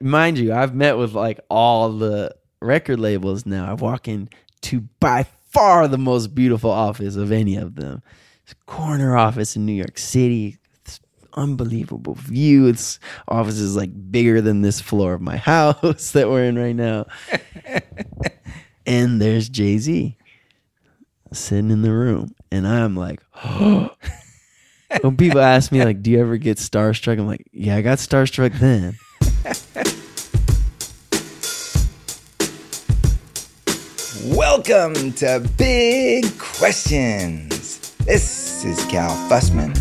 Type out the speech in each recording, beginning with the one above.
mind you, I've met with like all the record labels now. I walk in to by far the most beautiful office of any of them. It's a corner office in New York City. It's unbelievable view. Its office is like bigger than this floor of my house that we're in right now. and there's Jay Z sitting in the room, and I'm like, oh. when people ask me like, "Do you ever get starstruck?" I'm like, "Yeah, I got starstruck then." Welcome to Big Questions. This is Cal Fussman.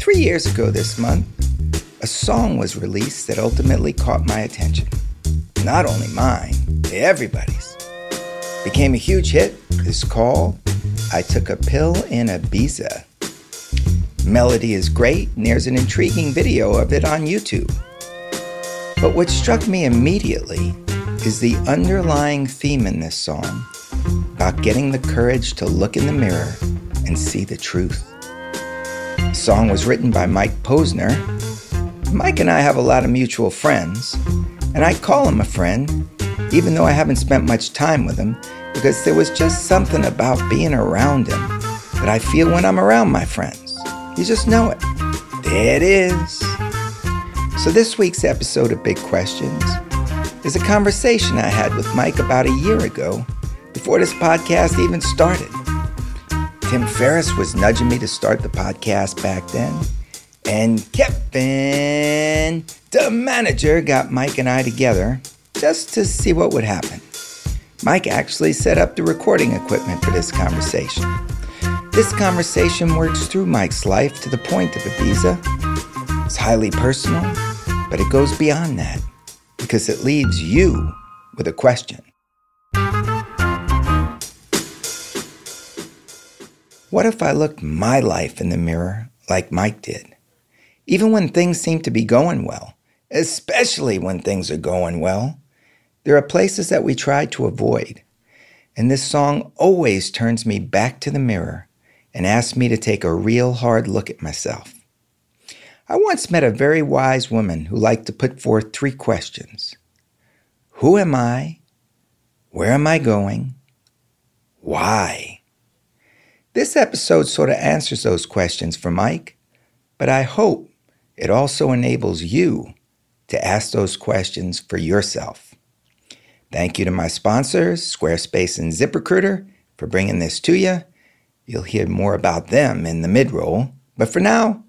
Three years ago this month, a song was released that ultimately caught my attention. Not only mine, everybody's. Became a huge hit. It's called I Took a Pill in Ibiza. Melody is great, and there's an intriguing video of it on YouTube. But what struck me immediately is the underlying theme in this song about getting the courage to look in the mirror and see the truth. The song was written by Mike Posner. Mike and I have a lot of mutual friends, and I call him a friend, even though I haven't spent much time with him, because there was just something about being around him that I feel when I'm around my friends. You just know it. There it is. So, this week's episode of Big Questions is a conversation I had with Mike about a year ago, before this podcast even started. Tim Ferriss was nudging me to start the podcast back then, and Kevin, the manager, got Mike and I together just to see what would happen. Mike actually set up the recording equipment for this conversation. This conversation works through Mike's life to the point of Ibiza. It's highly personal, but it goes beyond that because it leaves you with a question. What if I looked my life in the mirror like Mike did? Even when things seem to be going well, especially when things are going well, there are places that we try to avoid. And this song always turns me back to the mirror and asks me to take a real hard look at myself. I once met a very wise woman who liked to put forth three questions Who am I? Where am I going? Why? This episode sort of answers those questions for Mike, but I hope it also enables you to ask those questions for yourself. Thank you to my sponsors, Squarespace and ZipRecruiter, for bringing this to you. You'll hear more about them in the mid roll, but for now,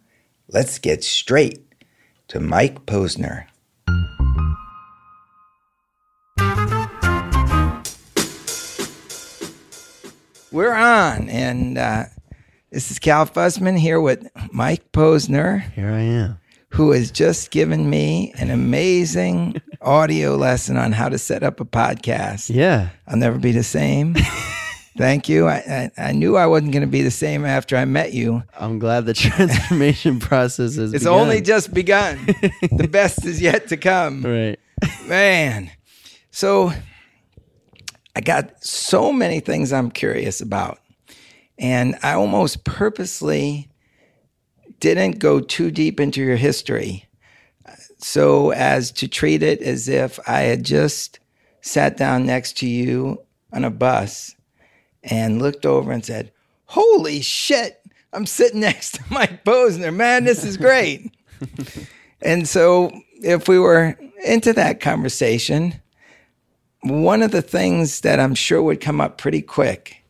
let's get straight to Mike Posner. We're on, and uh, this is Cal Fussman here with Mike Posner, Here I am. who has just given me an amazing audio lesson on how to set up a podcast. Yeah. I'll never be the same. Thank you. I, I, I knew I wasn't going to be the same after I met you. I'm glad the transformation process is. It's begun. only just begun. the best is yet to come. right. Man. So I got so many things I'm curious about. And I almost purposely didn't go too deep into your history so as to treat it as if I had just sat down next to you on a bus and looked over and said, Holy shit, I'm sitting next to Mike Posner. Man, this is great. and so if we were into that conversation, one of the things that I'm sure would come up pretty quick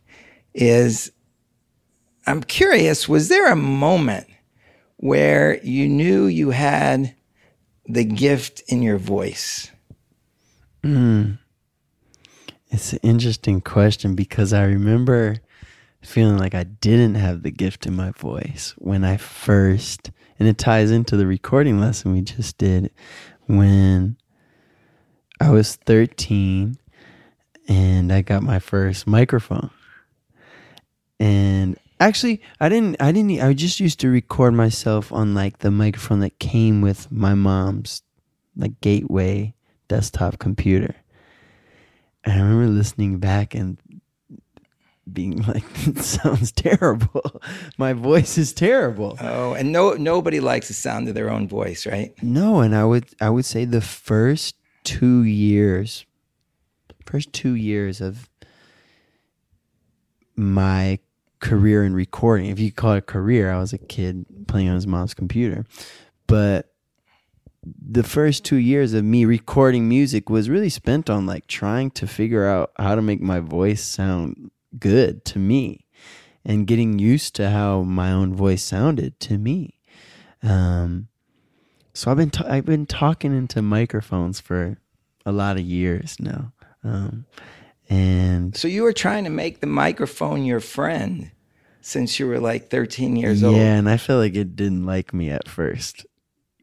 is I'm curious, was there a moment where you knew you had the gift in your voice? Hmm. It's an interesting question because I remember feeling like I didn't have the gift in my voice when I first, and it ties into the recording lesson we just did when I was 13 and I got my first microphone. And actually, I didn't, I didn't, I just used to record myself on like the microphone that came with my mom's like gateway desktop computer. And I remember listening back and being like, "It sounds terrible. My voice is terrible." Oh, and no nobody likes the sound of their own voice, right? No, and I would I would say the first two years, first two years of my career in recording, if you call it a career, I was a kid playing on his mom's computer, but the first two years of me recording music was really spent on like trying to figure out how to make my voice sound good to me and getting used to how my own voice sounded to me. Um, so I've been i I've been talking into microphones for a lot of years now, um, and So you were trying to make the microphone your friend since you were like 13 years yeah, old. Yeah, and I feel like it didn't like me at first,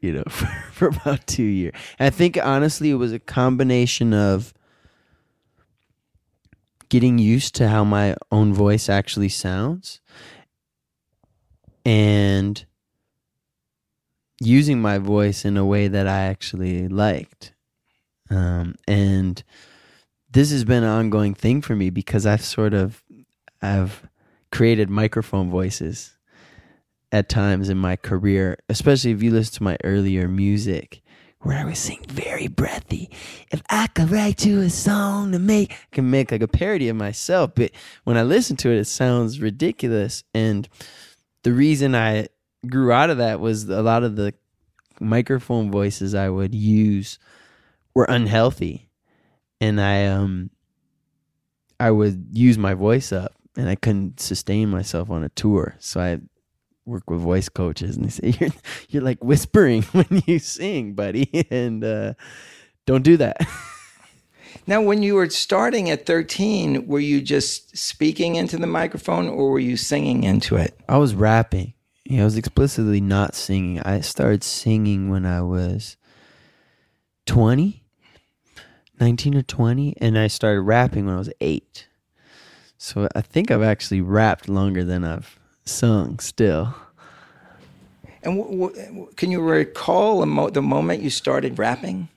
you know, for, for about two years. And I think honestly, it was a combination of getting used to how my own voice actually sounds and using my voice in a way that I actually liked. Um, and this has been an ongoing thing for me because I've sort of I've created microphone voices at times in my career, especially if you listen to my earlier music where I would sing very breathy. If I could write you a song to make, I can make like a parody of myself. But when I listen to it, it sounds ridiculous. And the reason I grew out of that was a lot of the microphone voices I would use were unhealthy. And I, um, I would use my voice up and I couldn't sustain myself on a tour. So I work with voice coaches and they say you're you're like whispering when you sing, buddy, and uh, don't do that. Now, when you were starting at 13, were you just speaking into the microphone or were you singing into it? I was rapping. Know, I was explicitly not singing. I started singing when I was 20, 19 or 20, and I started rapping when I was 8. So I think I've actually rapped longer than I've sung still. And w- w- can you recall a mo- the moment you started rapping?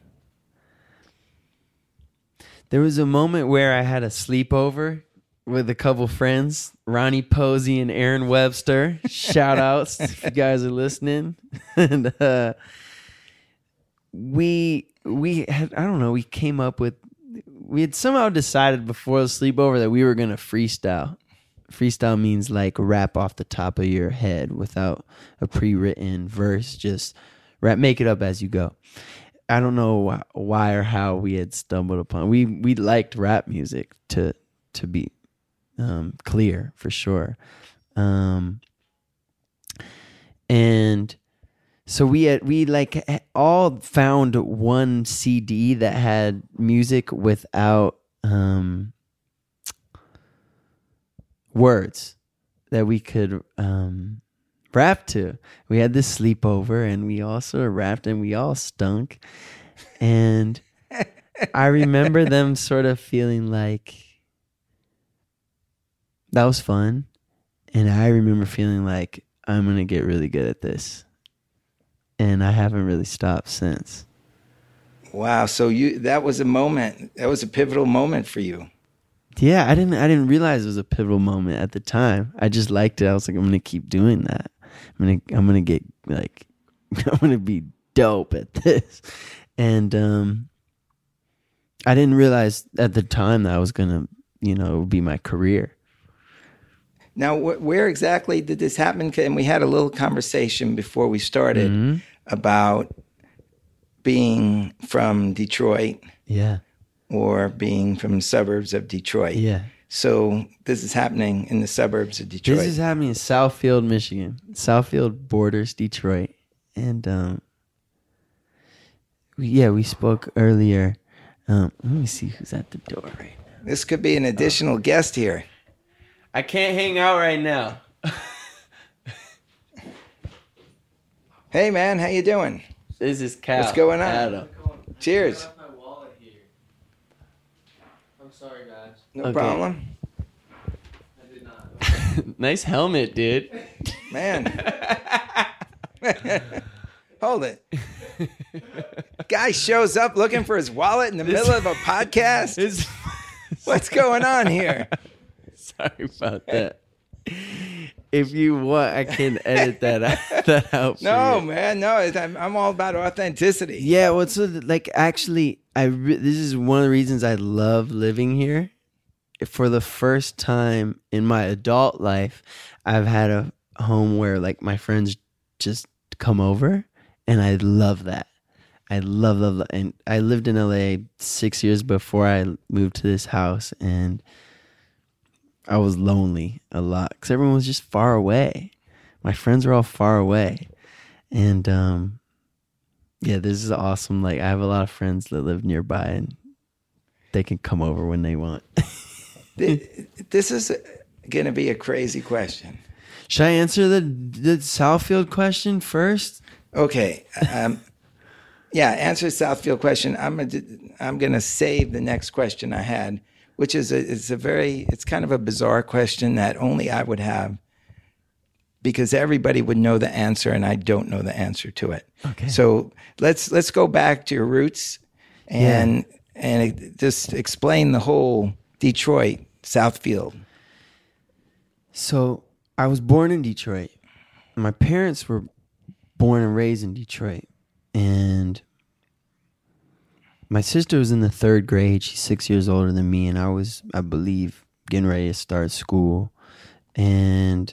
There was a moment where I had a sleepover with a couple friends, Ronnie Posey and Aaron Webster. Shout outs if you guys are listening. and uh, we we had I don't know, we came up with we had somehow decided before the sleepover that we were gonna freestyle. Freestyle means like rap off the top of your head without a pre-written verse, just rap make it up as you go. I don't know why or how we had stumbled upon. We we liked rap music to to be um, clear for sure, um, and so we had we like all found one CD that had music without um, words that we could um, rap to. We had this sleepover and we also rapped and we all stunk. And I remember them sort of feeling like that was fun. And I remember feeling like I'm going to get really good at this. And I haven't really stopped since. Wow. So you that was a moment. That was a pivotal moment for you. Yeah, I didn't I didn't realize it was a pivotal moment at the time. I just liked it. I was like I'm going to keep doing that. I'm going to I'm going to get like I'm to be dope at this. And um I didn't realize at the time that I was going to, you know, be my career. Now, wh- where exactly did this happen? And we had a little conversation before we started Mm-hmm. about being from Detroit Yeah. Or being from the suburbs of Detroit. Yeah. So this is happening in the suburbs of Detroit. This is happening in Southfield, Michigan. Southfield borders Detroit. And um yeah, we spoke earlier. Um let me see who's at the door right now. this could be an additional guest here. I can't hang out right now. Hey, man, how you doing? This is Cal. What's going on? Adam. Cheers. my wallet here. I'm sorry, guys. No Okay. problem, I did not. nice helmet, dude. man. Hold it. Guy shows up looking for his wallet in the middle of a podcast. What's going on here? Sorry about that. If you want, I can edit that out, that out. No, man, no. I'm, I'm all about authenticity. Yeah, well, so like actually, I re- this is one of the reasons I love living here. For the first time in my adult life, I've had a home where like my friends just come over, and I love that. I love love, love and I lived in LA six years before I moved to this house, and I was lonely a lot because everyone was just far away. My friends were all far away, and um, yeah, this is awesome. Like I have a lot of friends that live nearby and they can come over when they want. Th- This is going to be a crazy question. Should I answer the the Southfield question first? Okay. Um, yeah, answer the Southfield question. I'm gonna, I'm going to save the next question I had, which is a, it's a very it's kind of a bizarre question that only I would have because everybody would know the answer and I don't know the answer to it. Okay. So let's let's go back to your roots and and just explain the whole Detroit Southfield. So I was born in Detroit. My parents were born and raised in Detroit. And my sister was in the third grade. She's six years older than me. And I was, I believe, getting ready to start school. And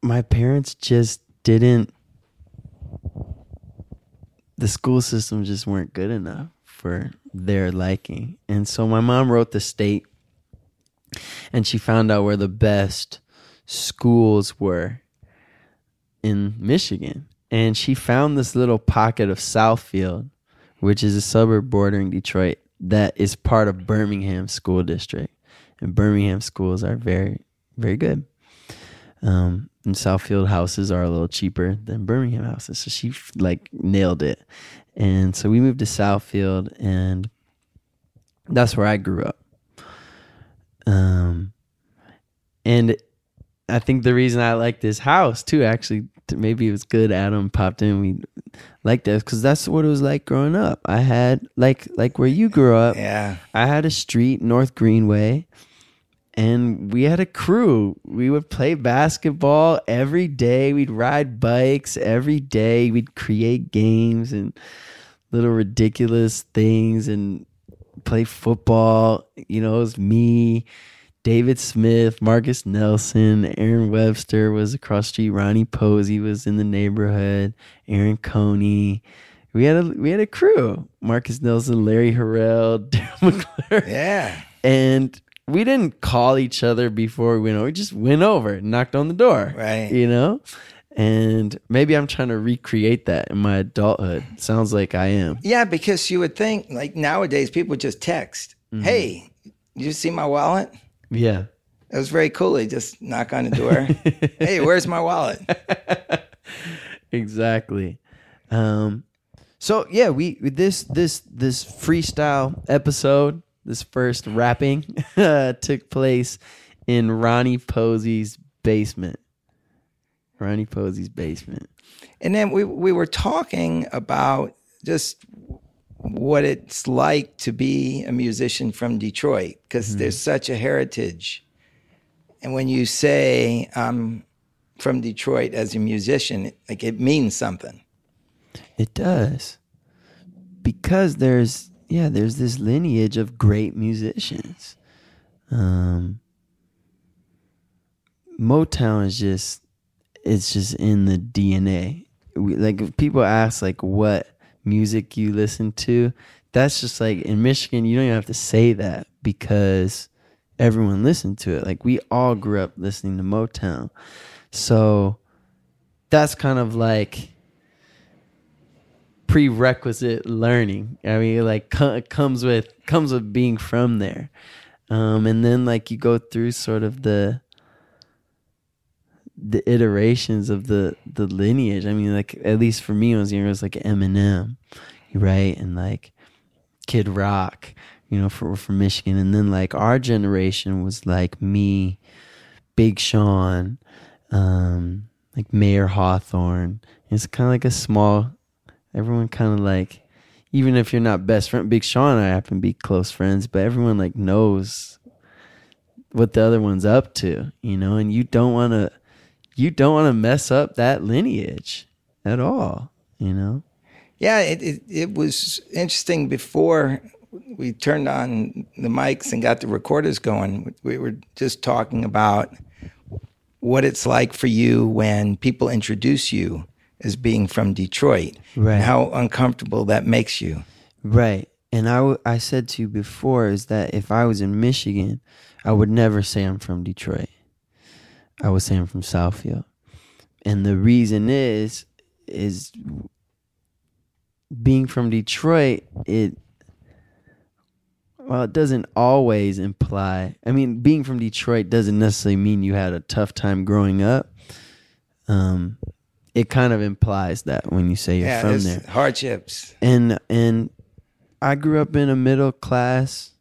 my parents just didn't, the school system just weren't good enough for their liking. And so my mom wrote the state and she found out where the best schools were in Michigan. And she found this little pocket of Southfield, which is a suburb bordering Detroit, that is part of Birmingham School District. And Birmingham schools are very, very good. Um, and Southfield houses are a little cheaper than Birmingham houses. So she like nailed it. And so we moved to Southfield, and that's where I grew up. Um, and I think the reason I like this house too, actually, maybe it was good. Adam popped in. We liked that because that's what it was like growing up. I had like like where you grew up. Yeah. I had a street, North Greenway, and we had a crew. We would play basketball every day. We'd ride bikes every day. We'd create games and little ridiculous things and play football. You know, it was me, David Smith, Marcus Nelson, Aaron Webster was across the street. Ronnie Posey was in the neighborhood. Aaron Coney. We had a we had a crew. Marcus Nelson, Larry Harrell, Daryl McClure. Yeah. And we didn't call each other before we went over. We just went over, knocked on the door. Right. You know? And maybe I'm trying to recreate that in my adulthood. Sounds like I am. Yeah, because you would think like nowadays people just text, "Hey, you see my wallet?" Yeah. It was very cool. They just knock on the door. hey, where's my wallet? exactly. Um, so yeah, we this this this freestyle episode, this first rapping, uh, took place in Ronnie Posey's basement. Ronnie Posey's basement. And then we we were talking about just what it's like to be a musician from Detroit because there's such a heritage. And when you say I'm from Detroit as a musician, like it means something. It does. Because there's yeah, there's this lineage of great musicians. Um Motown is just it's just in the DNA. We, like if people ask like what music you listen to, that's just like in Michigan you don't even have to say that because everyone listened to it. Like we all grew up listening to Motown. So that's kind of like prerequisite learning. I mean, like co- comes with comes with being from there, um, and then like you go through sort of the the iterations of the the lineage. I mean, like at least for me, when I was younger, it was like Eminem, right, and like Kid Rock, you know, for from Michigan, and then like our generation was like me, Big Sean, um, like Mayer Hawthorne. It's kind of like a small everyone kind of like even if you're not best friend big sean and i happen to be close friends but everyone like knows what the other one's up to, you know, and you don't want to you don't want to mess up that lineage at all, you know. Yeah, it, it it was interesting before we turned on the mics and got the recorders going. We were just talking about what it's like for you when people introduce you as being from Detroit, Right. how uncomfortable that makes you. Right. And I, w- I said to you before is that if I was in Michigan, I would never say I'm from Detroit. I would say I'm from Southfield. And the reason is, is being from Detroit, it, well, it doesn't always imply, I mean, being from Detroit doesn't necessarily mean you had a tough time growing up. Um, it kind of implies that when you say you're yeah, from there hardships. and and I grew up in a middle class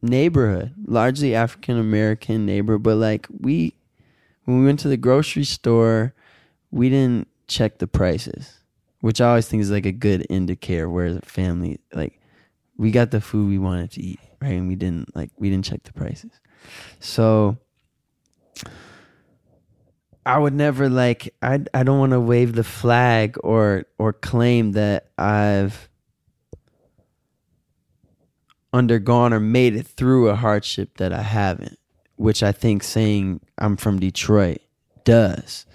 neighborhood, largely African American neighborhood, but like we when we went to the grocery store, we didn't check the prices, which I always think is like a good indicator where the family like we got the food we wanted to eat, right? And we didn't like we didn't check the prices. So I would never like I I don't want to wave the flag or or claim that I've undergone or made it through a hardship that I haven't, which I think saying I'm from Detroit does.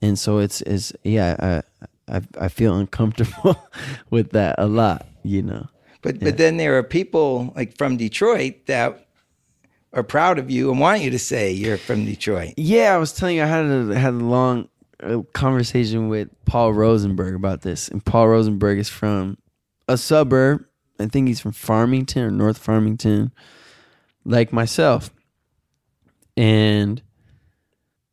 And so it's is yeah, I, I I feel uncomfortable with that a lot, you know. But but then there are people like from Detroit that are proud of you and want you to say you're from Detroit. Yeah, I was telling you I had a had a long uh, conversation with Paul Rosenberg about this, and Paul Rosenberg is from a suburb. I think he's from Farmington or North Farmington, like myself, and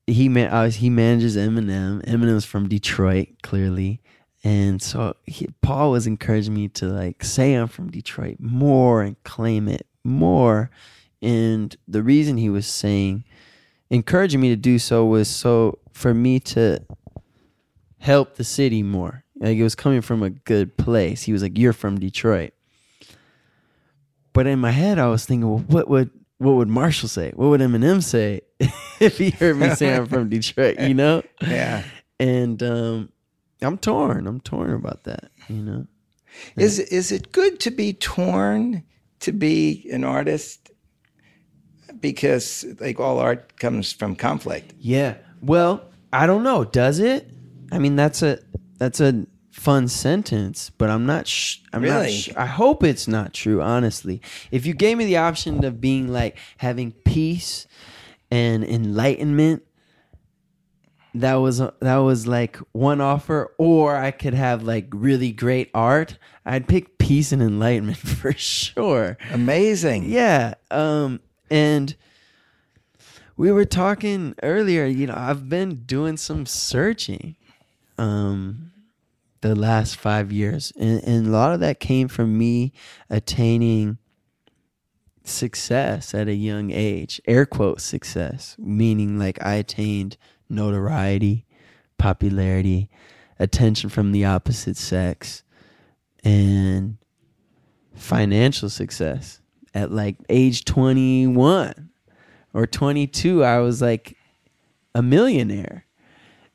he man uh, he manages Eminem. Eminem's from Detroit, clearly. And so he, Paul was encouraging me to like say I'm from Detroit more and claim it more. And the reason he was saying encouraging me to do so was so for me to help the city more. Like it was coming from a good place. He was like, "You're from Detroit," but in my head, I was thinking, "Well, what would what would Marshall say? What would Eminem say if he heard me say I'm from Detroit?" You know? Yeah. And um, I'm torn. I'm torn about that. You know? Is is it good to be torn to be an artist? Because like all art comes from conflict. Yeah. Well, I don't know. Does it? I mean, that's a that's a fun sentence, but I'm not. Sh- I'm not. Really? Sh- I hope it's not true. Honestly, if you gave me the option of being like having peace and enlightenment, that was that was like one offer, or I could have like really great art. I'd pick peace and enlightenment for sure. Amazing. Yeah. Um, and we were talking earlier, you know, I've been doing some searching um the last five years. And, and a lot of that came from me attaining success at a young age. Air quote success, meaning like I attained notoriety, popularity, attention from the opposite sex, and financial success at like age 21 or 22 i was like a millionaire.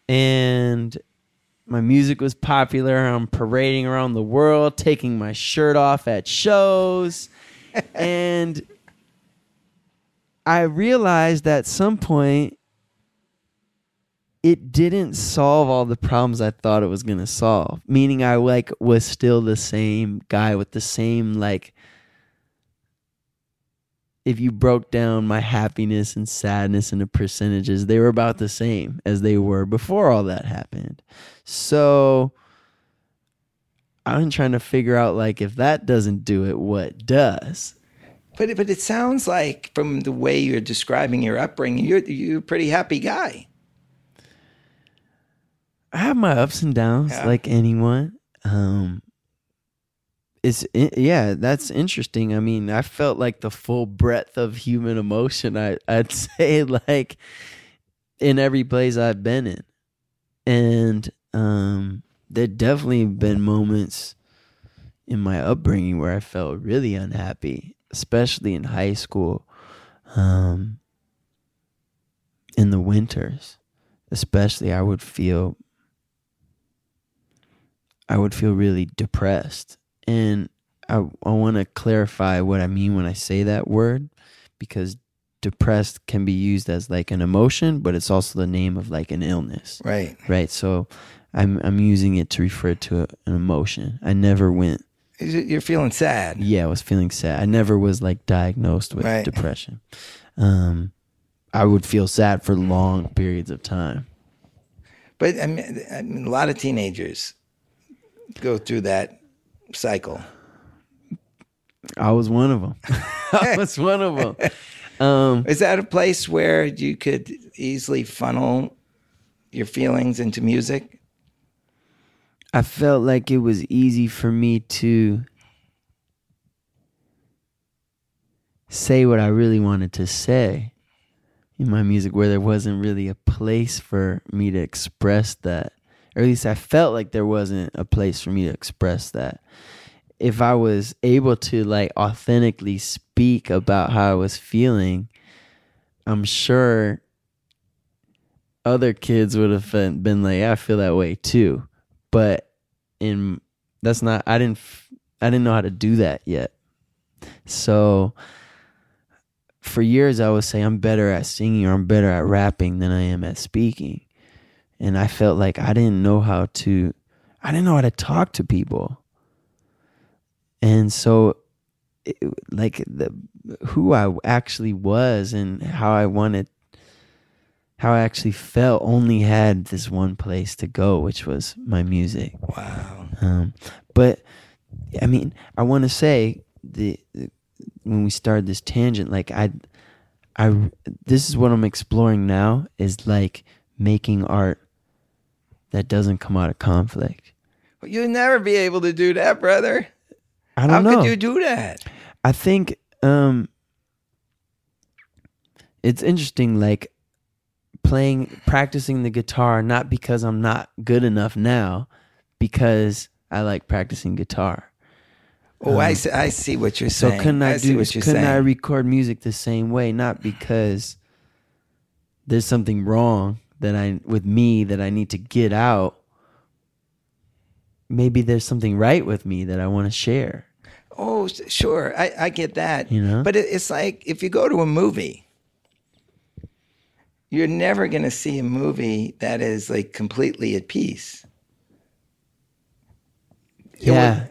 And my music was popular. I'm parading around the world taking my shirt off at shows. And i realized at some point it didn't solve all the problems I thought it was gonna solve. Meaning I like was still the same guy with the same like if you broke down my happiness and sadness into percentages, they were about the same as they were before all that happened. So I'm trying to figure out like if that doesn't do it, what does? But but it sounds like from the way you're describing your upbringing, you're you're a pretty happy guy. I have my ups and downs Yeah. like anyone. Um it's yeah, that's interesting. I mean, I felt like the full breadth of human emotion. I I'd say like in every place I've been in. And um there definitely been moments in my upbringing where I felt really unhappy, especially in high school. Um, in the winters, especially, I would feel I would feel really depressed. And I, I want to clarify what I mean when I say that word because depressed can be used as like an emotion, but it's also the name of like an illness. Right. Right. So I'm I'm using it to refer to a, an emotion. I never went You're feeling sad. yeah, I was feeling sad. I never was like diagnosed with Right. depression. Um I would feel sad for long periods of time. But I mean, I mean, a lot of teenagers go through that cycle. I was one of them. I was one of them. Um, Is that a place where you could easily funnel your feelings into music? I felt like it was easy for me to say what I really wanted to say in my music, where there wasn't really a place for me to express that. Or at least I felt like there wasn't a place for me to express that. If I was able to like authentically speak about how I was feeling, I'm sure other kids would have been, like, I feel that way too. But in that's not I didn't I didn't know how to do that yet. So for years I would say I'm better at singing or I'm better at rapping than I am at speaking. And I felt like I didn't know how to I didn't know how to talk to people. And so it, like the who I actually was and how I wanted how I actually felt only had this one place to go, which was my music. Wow. Um, but I mean, I want to say the, the when we started this tangent, like I, I this is what I'm exploring now is like making art that doesn't come out of conflict. You'll never be able to do that, brother. I don't know. How could you do that? I think um it's interesting like playing practicing the guitar not because I'm not good enough now because I like practicing guitar. Oh, I, see, I see what you're So saying. So couldn't I, see do what you're couldn't I record music the same way not because there's something wrong that I with me that I need to get out. Maybe there's something right with me that I want to share. Oh, sure. I, I get that. You know? But it, it's like if you go to a movie, you're never going to see a movie that is like completely at peace. It Yeah. Would,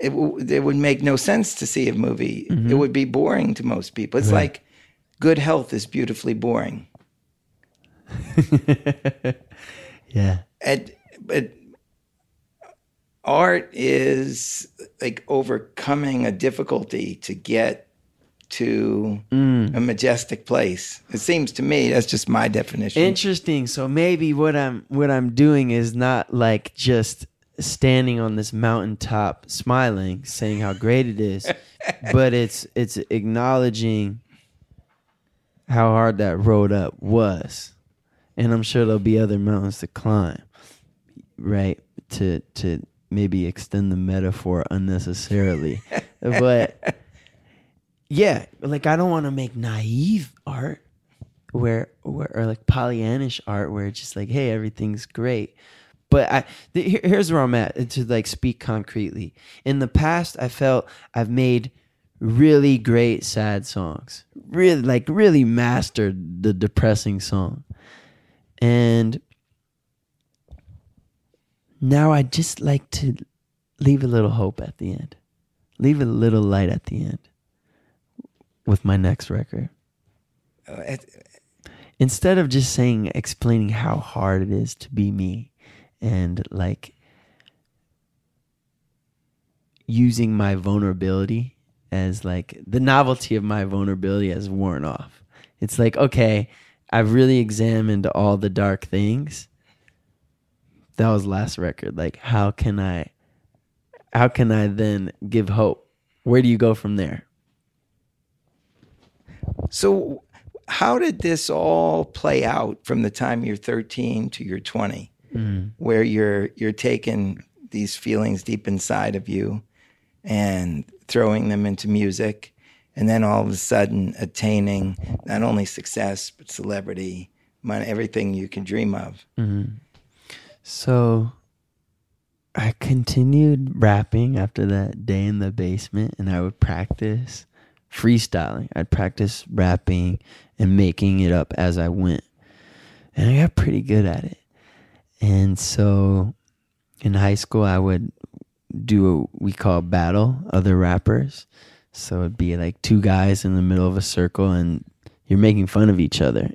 it, w- it would make no sense to see a movie. Mm-hmm. It would be boring to most people. It's like good health is beautifully boring. Yeah. And, but art is like overcoming a difficulty to get to Mm. a majestic place. It seems to me that's just my definition. Interesting. So maybe what I'm what I'm doing is not like just standing on this mountaintop smiling, saying how great it is, but it's it's acknowledging how hard that road up was. And I'm sure there'll be other mountains to climb. Right? To to maybe extend the metaphor unnecessarily. but yeah, like I don't want to make naive art where, where or like Pollyannish art where it's just like, hey, everything's great. But I th- here- here's where I'm at uh, to like speak concretely. In the past, I felt I've made really great sad songs, really like really mastered the depressing song, and now I just like to leave a little hope at the end, leave a little light at the end with my next record. Uh, instead of just saying explaining how hard it is to be me and like using my vulnerability as like the novelty of my vulnerability has worn off. It's like okay i've really examined all the dark things. That was last record. Like how can i how can i then give hope? Where do you go from there? So, how did this all play out from the time you're 13 to you're 20, mm-hmm. where you're you're taking these feelings deep inside of you and throwing them into music, and then all of a sudden attaining not only success but celebrity, money, everything you can dream of. Mm-hmm. So I continued rapping after that day in the basement and I would practice freestyling. I'd practice rapping and making it up as I went. And I got pretty good at it. And so in high school I would do what we call battle other rappers. So it'd be like two guys in the middle of a circle and you're making fun of each other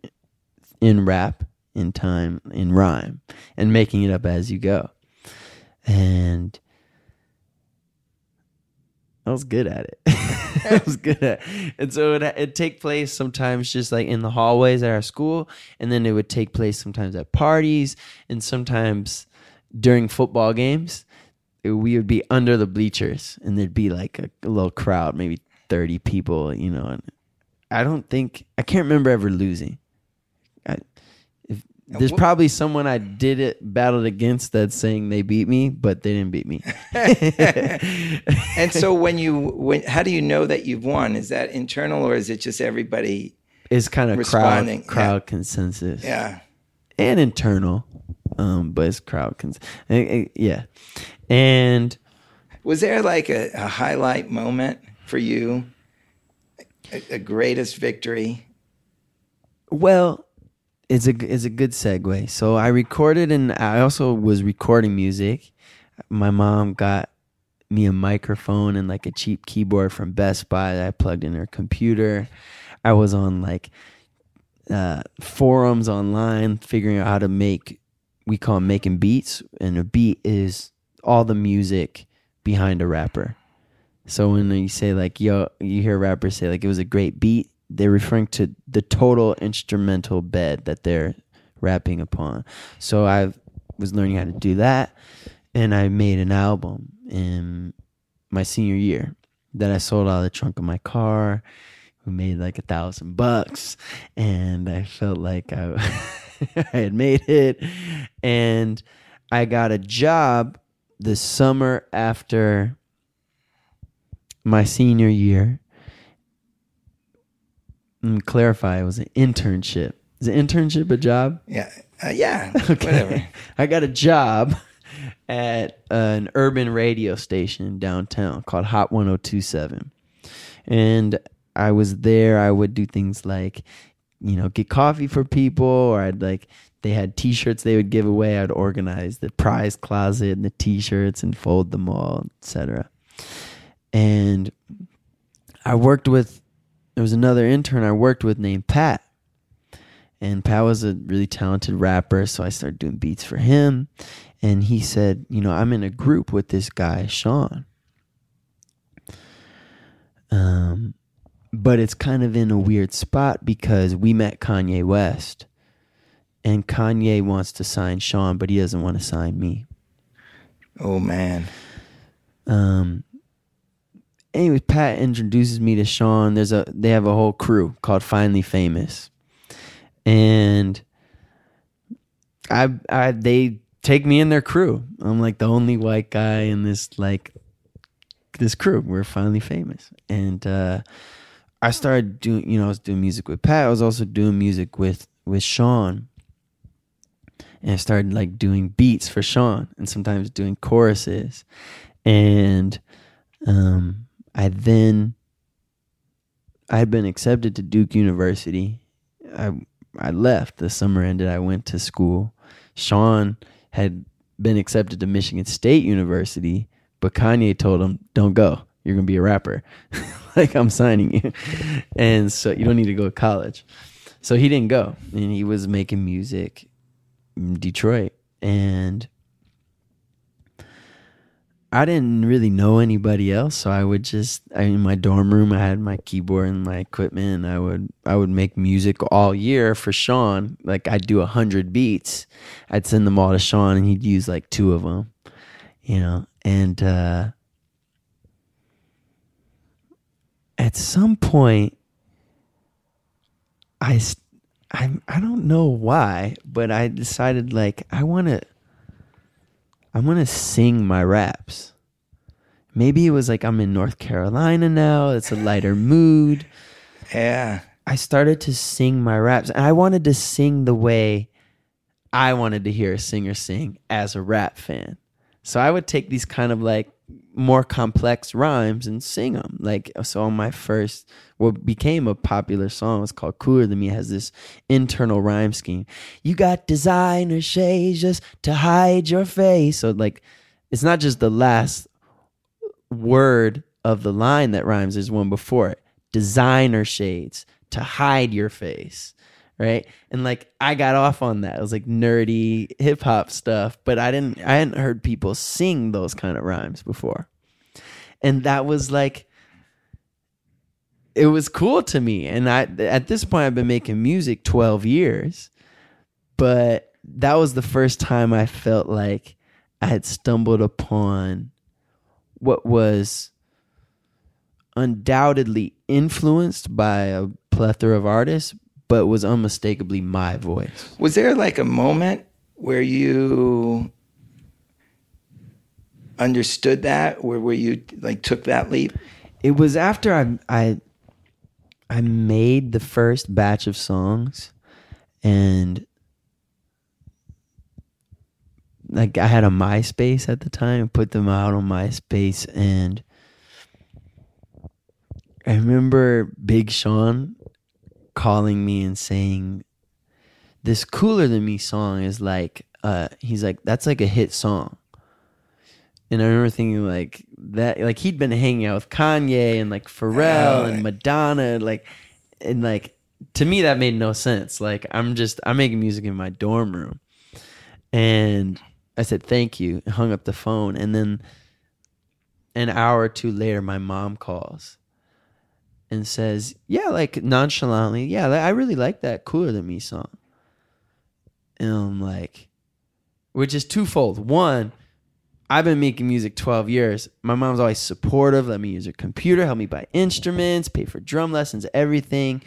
in rap, in time, in rhyme, and making it up as you go. And I was good at it. I was good at it. And so it, it'd take place sometimes just like in the hallways at our school, and then it would take place sometimes at parties, and sometimes during football games. It- we would be under the bleachers, and there'd be like a, a little crowd, maybe 30 people, you know. And I don't think, I can't remember ever losing. I, if, there's wh- probably someone I did it battled against that's saying they beat me, but they didn't beat me. And so when you when how do you know that you've won? Is that internal or is it just everybody? it's kind of Responding, crowd crowd yeah. consensus Yeah. and internal, um, but it's crowd cons. eh, eh, Yeah, and Was there like a, a highlight moment for you? A, a greatest victory? Well, it's a it's a good segue. So I recorded and I also was recording music. My mom got me a microphone and like a cheap keyboard from Best Buy that I plugged in her computer. I was on like uh, forums online figuring out how to make we call 'em making beats and a beat is all the music behind a rapper. So when you say like yo, you hear rappers say like it was a great beat, they're referring to the total instrumental bed that they're rapping upon. So I was learning how to do that, and I made an album in my senior year that I sold out of the trunk of my car. We made like a thousand bucks, and I felt like I, I had made it, and I got a job the summer after my senior year. Let clarify, it was an internship. Is an internship a job? Yeah. Uh, yeah. Whatever. I got a job at an urban radio station downtown called Hot 1027. And I was there. I would do things like, you know, get coffee for people, or I'd like, they had t shirts they would give away. I'd organize the prize closet and the t shirts and fold them all, etc. And I worked with, there was another intern I worked with named Pat. And Pat was a really talented rapper, so I started doing beats for him. And he said, You know, I'm in a group with this guy, Sean. Um, but it's kind of in a weird spot because we met Kanye West. And Kanye wants to sign Sean, but he doesn't want to sign me. oh man. Um, anyways, Pat introduces me to Sean. There's a they have a whole crew called Finally Famous, and I I they take me in their crew. I'm like the only white guy in this like this crew. We're finally famous, and uh, I started doing. You know, I was doing music with Pat. I was also doing music with with Sean. And started like doing beats for Sean and sometimes doing choruses and um, I then I had been accepted to Duke University. I I left the summer ended. I went to school. Sean had been accepted to Michigan State University, but Kanye told him, "Don't go. You're gonna be a rapper. like I'm signing you, and so you don't need to go to college." So he didn't go, and he was making music Detroit, and I didn't really know anybody else, so I would just I, in my dorm room. I had my keyboard and my equipment, and I would I would make music all year for Sean. Like I'd do a hundred beats, I'd send them all to Sean, and he'd use like two of them, you know. And uh, at some point, I I I don't know why, but I decided like I want to. I'm gonna sing my raps. maybe it was like I'm in North Carolina now. It's a lighter mood. Yeah. I started to sing my raps, and I wanted to sing the way I wanted to hear a singer sing as a rap fan. So I would take these kind of like more complex rhymes and sing them. Like so, on my first, what became a popular song was called "Cooler Than Me." It Has this internal rhyme scheme. You got designer shades just to hide your face. So like, it's not just the last word of the line that rhymes. There's one before it. Designer shades to hide your face right? And like i got off on that. It was like nerdy hip-hop stuff but i didn't i hadn't heard people sing those kind of rhymes before. And that was like it was cool to me. And i at this point i've been making music 12 years but that was the first time i felt like i had stumbled upon what was undoubtedly influenced by a plethora of artists, but was unmistakably my voice. Was there like a moment where you understood that, where where you like took that leap? It was after I I I made the first batch of songs and like I had a MySpace at the time, put them out on MySpace and I remember Big Sean calling me and saying this cooler than me song is like uh he's like that's like a hit song. And i remember thinking like that like he'd been hanging out with kanye and like pharrell and madonna like and like to me that made no sense. Like i'm just i'm making music in my dorm room. And i said thank you. And hung up the phone. And then an hour or two later my mom calls and says, "Yeah, like nonchalantly, yeah, I really like that cooler than me song." And I'm like, which is twofold. One, I've been making music 12 years. My mom's always supportive, let me use her computer, help me buy instruments, pay for drum lessons, everything.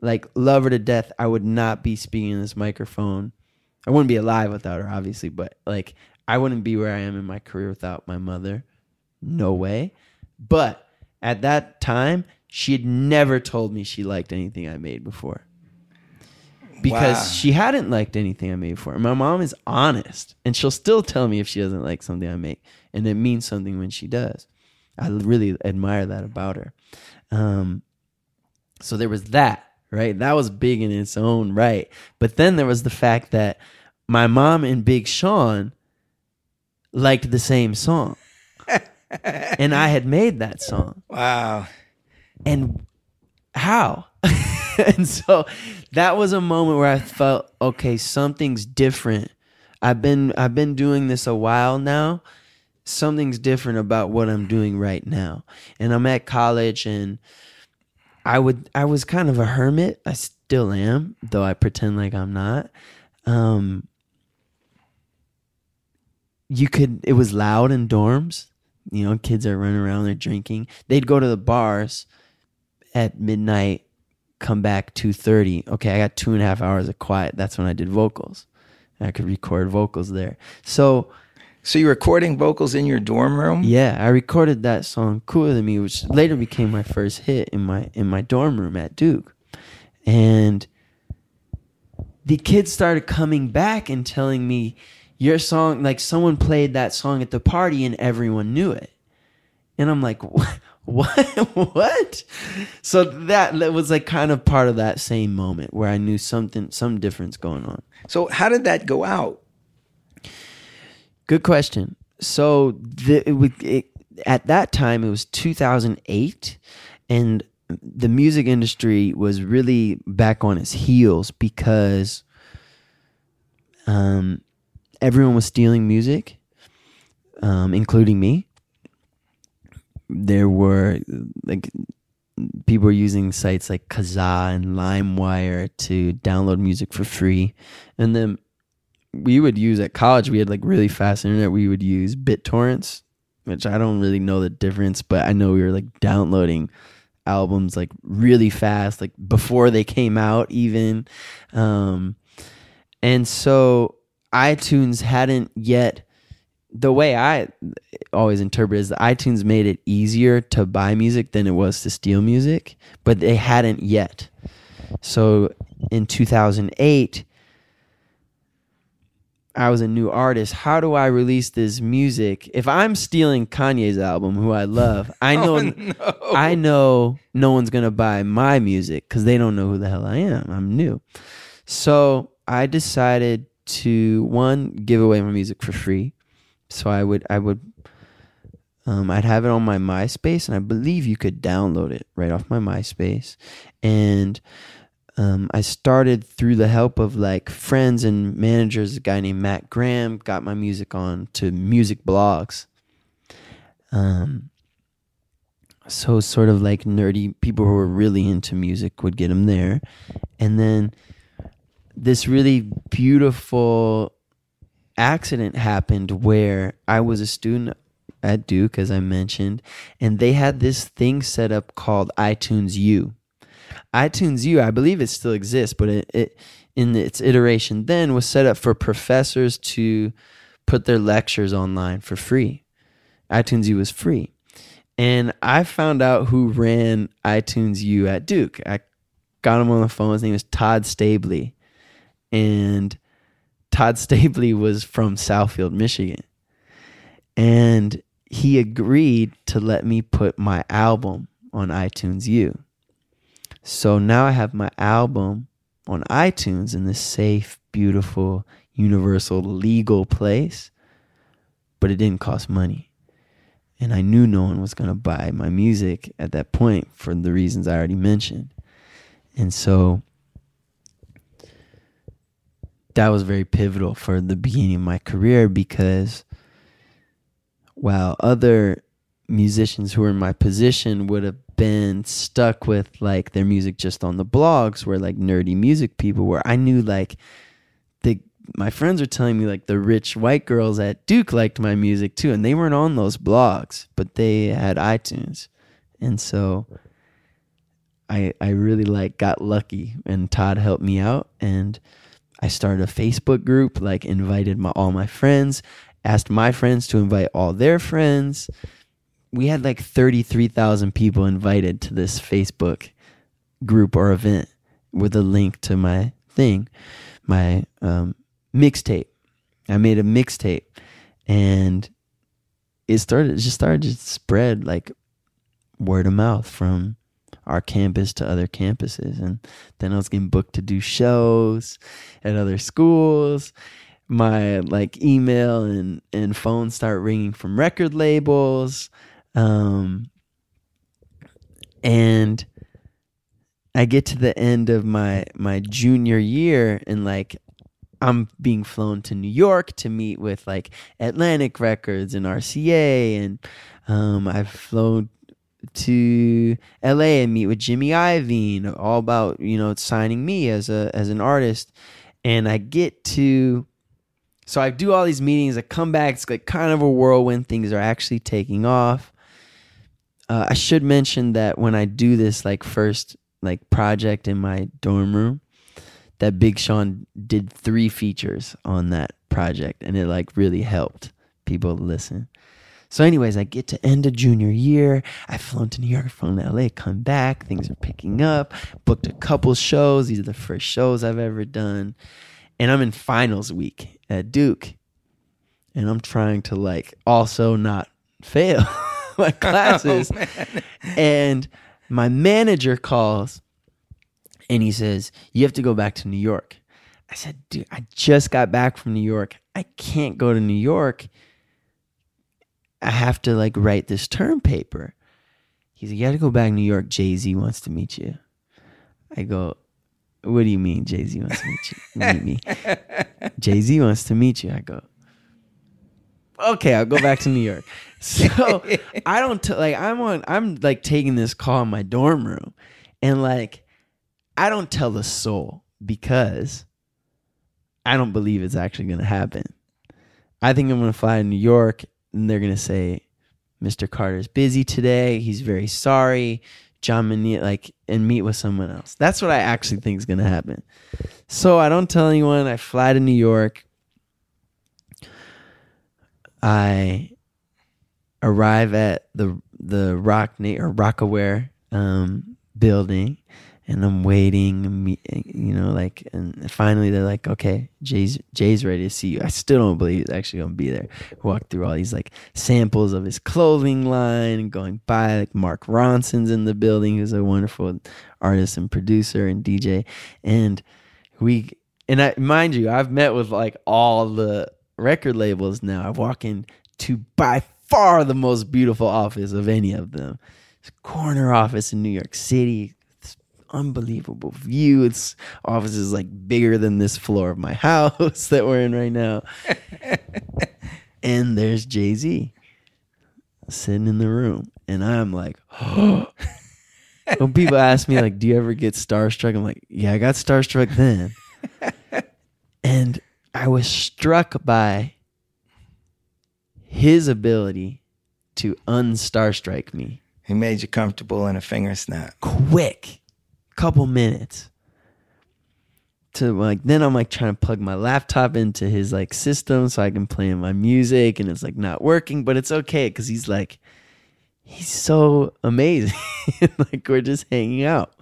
Like love her to death. I would not be speaking in this microphone. I wouldn't be alive without her, obviously, but like I wouldn't be where I am in my career without my mother. No way. But at that time, she had never told me she liked anything I made before. Because Wow. she hadn't liked anything I made before. My mom is honest, and she'll still tell me if she doesn't like something I make, and it means something when she does. I really admire that about her. Um, so there was that, right? That was big in its own right. But then there was the fact that my mom and Big Sean liked the same song. and I had made that song Wow. And how? And so that was a moment where i felt okay something's different. I've been i've been doing this a while now. Something's different about what i'm doing right now. And i'm at college and i would i was kind of a hermit. I still am though i pretend like i'm not. Um you could it was loud in dorms. You know kids are running around they're drinking. They'd go to the bars at midnight come back 2.30 okay i got two and a half hours of quiet. That's when i did vocals. I could record vocals there. So So you're recording vocals in your dorm room? yeah i recorded that song cooler than me which later became my first hit in my in my dorm room at duke. And the kids started coming back and telling me your song like someone played that song at the party and everyone knew it. And i'm like what what what so that, that was like kind of part of that same moment where i knew something some difference going on So how did that go out? Good question. So the, it, it, at that time, it was 2008, and the music industry was really back on its heels because um, everyone was stealing music, um, including me. There were like people were using sites like Kazaa and LimeWire to download music for free, and then we would use at college. We had like really fast internet. We would use BitTorrents, which I don't really know the difference, but I know we were like downloading albums like really fast, like before they came out, even. Um, and so iTunes hadn't yet the way I always interpret is that iTunes made it easier to buy music than it was to steal music, but they hadn't yet. So in 2008, I was a new artist. How do I release this music? If I'm stealing Kanye's album, who I love, I know Oh, no. I know no one's gonna buy my music because they don't know who the hell I am. I'm new. So I decided to one give away my music for free. So I would I would um, I'd have it on my MySpace, and I believe you could download it right off my MySpace. And um, I started through the help of like friends and managers. A guy named Matt Graham got my music on to music blogs. Um, so sort of like nerdy people who were really into music would get them there, and then this really beautiful accident happened where I was a student at Duke, as I mentioned, and they had this thing set up called iTunes U. iTunes U, I believe it still exists, but it, it in its iteration then was set up for professors to put their lectures online for free. iTunes U was free. And I found out who ran iTunes U at Duke. I got him on the phone. His name is Todd Stabley. And Todd Stabley was from Southfield, Michigan. And he agreed to let me put my album on iTunes U. So now I have my album on iTunes in this safe, beautiful, universal, legal place, but it didn't cost money. And I knew no one was going to buy my music at that point for the reasons I already mentioned. And so that was very pivotal for the beginning of my career because while other musicians who were in my position would have been stuck with like their music just on the blogs where like nerdy music people were i knew like the my friends were telling me like the rich white girls at duke liked my music too and they weren't on those blogs but they had itunes. And so i i really like got lucky and todd helped me out and i started a facebook group like invited my all my friends asked my friends to invite all their friends we had like 33,000 people invited to this Facebook group or event with a link to my thing, my um, mixtape. I made a mixtape and it started, it just started to spread like word of mouth from our campus to other campuses. And then I was getting booked to do shows at other schools. My like email and, and phone start ringing from record labels. Um, and I get to the end of my my junior year and like I'm being flown to New York to meet with like Atlantic Records and RCA and um, I've flown to LA and meet with Jimmy Iovine all about you know signing me as a as an artist and I get to so I do all these meetings I come back it's like kind of a whirlwind things are actually taking off uh, I should mention that when I do this like first like project in my dorm room, that Big Sean did three features on that project, and it like really helped people listen. So, anyways, I get to end of junior year. I've flown to New York, flown to LA, come back. Things are picking up. Booked a couple shows. These are the first shows I've ever done, and I'm in finals week at Duke, and I'm trying to like also not fail my oh, classes. Oh, and my manager calls and he says, You have to go back to New York. I said, Dude, I just got back from New York. I can't go to New York. I have to like write this term paper. He said, You got to go back to New York. Jay Z wants to meet you. I go, What do you mean Jay Z wants to meet you? Meet me. Jay Z wants to meet you. I go, okay, I'll go back to New York. So I don't t- like I'm on I'm like taking this call in my dorm room and like I don't tell the soul because I don't believe it's actually going to happen. I think I'm to fly to New York and they're going to say Mr. Carter's busy today. He's very sorry. John Mania like and meet with someone else. That's what I actually think is going to happen. So I don't tell anyone. I fly to New York I arrive at the the Rock or Rocawear um, building, and I'm waiting. You know, like, and finally they're like, "Okay, Jay's Jay's ready to see you." I still don't believe he's actually gonna be there. Walk through all these like samples of his clothing line, and going by like Mark Ronson's in the building, who's a wonderful artist and producer and DJ, and we and I mind you, I've met with like all the record labels now. I walk in to by far the most beautiful office of any of them. It's a corner office in New York City. Unbelievable view. Its office is like bigger than this floor of my house that we're in right now. and there's Jay Z sitting in the room, and I'm like, when people ask me like, "Do you ever get starstruck?" I'm like, "Yeah, I got starstruck then." and I was struck by his ability to unstarstrike me He made you comfortable in a finger snap. quick, couple minutes. To like, then I'm like trying to plug my laptop into his like system so I can play my music, and it's like not working, but it's okay because he's like, he's so amazing. like we're just hanging out.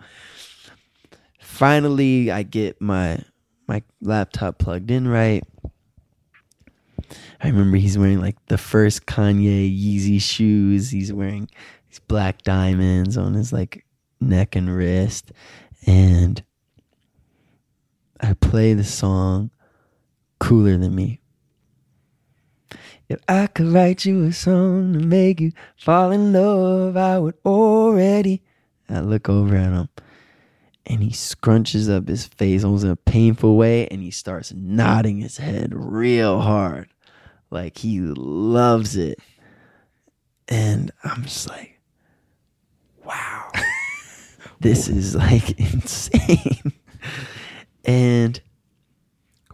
Finally, I get my my laptop plugged in right. I remember he's wearing like the first Kanye Yeezy shoes. He's wearing these black diamonds on his like neck and wrist. And I play the song Cooler Than Me. If I could write you a song to make you fall in love, I would already. I look over at him and he scrunches up his face almost in a painful way and he starts nodding his head real hard like he loves it and i'm just like wow this is like insane and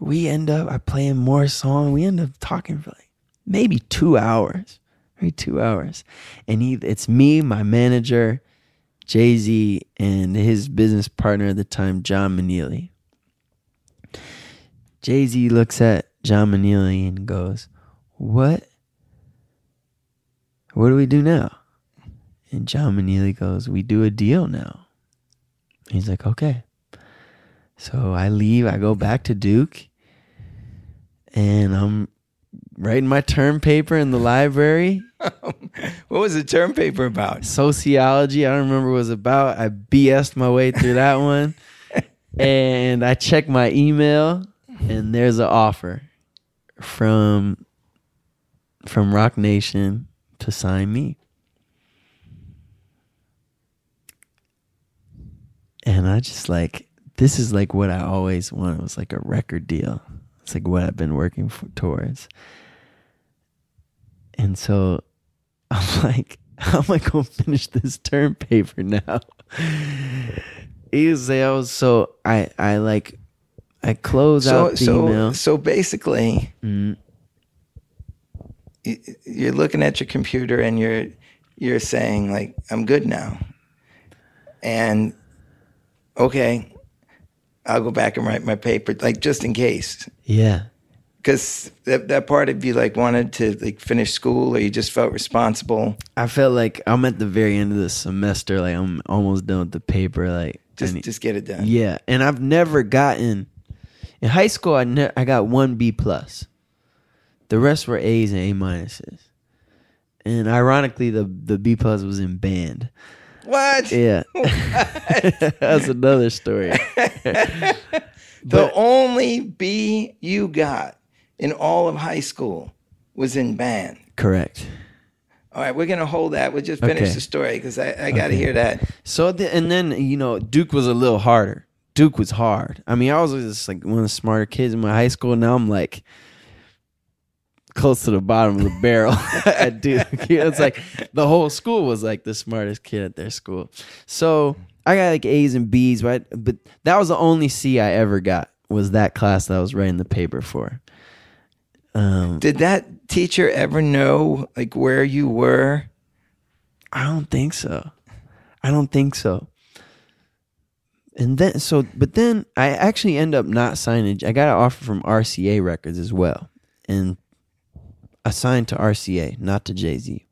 we end up i play him more song we end up talking for like maybe two hours maybe two hours and he it's me my manager Jay Z and his business partner at the time, John Meneilly. Jay Z looks at John Meneilly and goes, What? What do we do now? And John Meneilly goes, We do a deal now. He's like, Okay. So I leave, I go back to Duke, and I'm writing my term paper in the library What was the term paper about? sociology. I don't remember what it was about. I BS'd my way through that one. and I checked my email and there's an offer from from Roc Nation to sign me. And I just like this is like what I always wanted. It was like a record deal. It's like what I've been working for, towards. And so I'm like, how am I gonna finish this term paper now? was so I I like I close So out the so email. so basically, Mm, y- you're looking at your computer and you're you're saying like I'm good now, and okay, I'll go back and write my paper like just in case. yeah. Because that, that part of you like wanted to like finish school or you just felt responsible. I felt like I'm at the very end of the semester, like I'm almost done with the paper, like Just just get it done. Yeah, and I've never gotten in high school. I ne- I got one B plus. The rest were A's and A minuses, and ironically, the the B plus was in band. What? Yeah, that's another story. The But- only B you got in all of high school was in band. Correct. All right, we're gonna hold that. We'll just finish Okay. the story because I, I got to Okay. hear that. So the, and then you know Duke was a little harder. Duke was hard. I mean, I was just like one of the smarter kids in my high school. Now I'm like close to the bottom of the barrel at Duke. it's like the whole school was like the smartest kid at their school. So I got like A's and B's, right? But that was the only C I ever got was that class that I was writing the paper for. Um, Did that teacher ever know like where you were? I don't think so. I don't think so. And then so but then I actually end up not signing I got an offer from RCA Records as well. And assigned to RCA, not to Jay Z.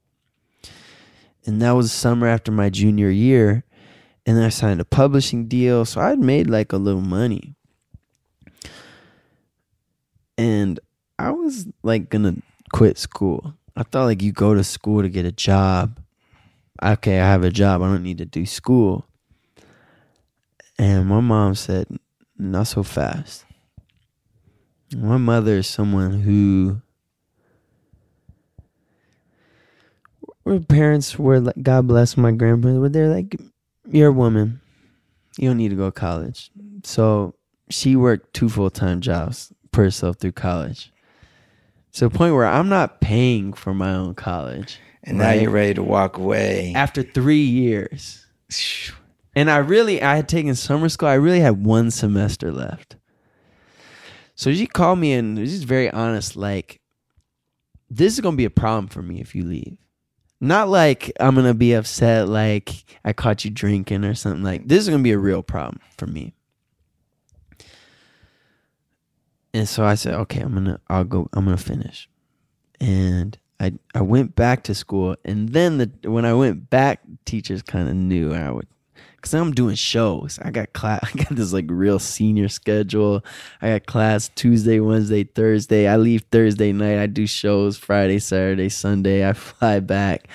And that was summer after my junior year. And I signed a publishing deal. So I'd made like a little money. And I was like gonna quit school. I thought like you go to school to get a job. Okay, I have a job. I don't need to do school. And my mom said, not so fast. My mother is someone who her parents were like God bless my grandparents, but they're like, You're a woman. You don't need to go to college. So she worked two full time jobs, put herself through college. To the point where I'm not paying for my own college. And now you're ready to walk away. After three years. And I really, I had taken summer school. I really had one semester left. So she called me and was just very honest, like, this is going to be a problem for me if you leave. Not like I'm to be upset, like I caught you drinking or something. Like, this is to be a real problem for me. And so I said, okay, I'm to, I'll go, I'm to finish. And I, I went back to school. And then the, when I went back, teachers kind of knew I would Cause I'm doing shows. I got class. I got this like real senior schedule. I got class Tuesday, Wednesday, Thursday. I leave Thursday night. I do shows Friday, Saturday, Sunday. I fly back.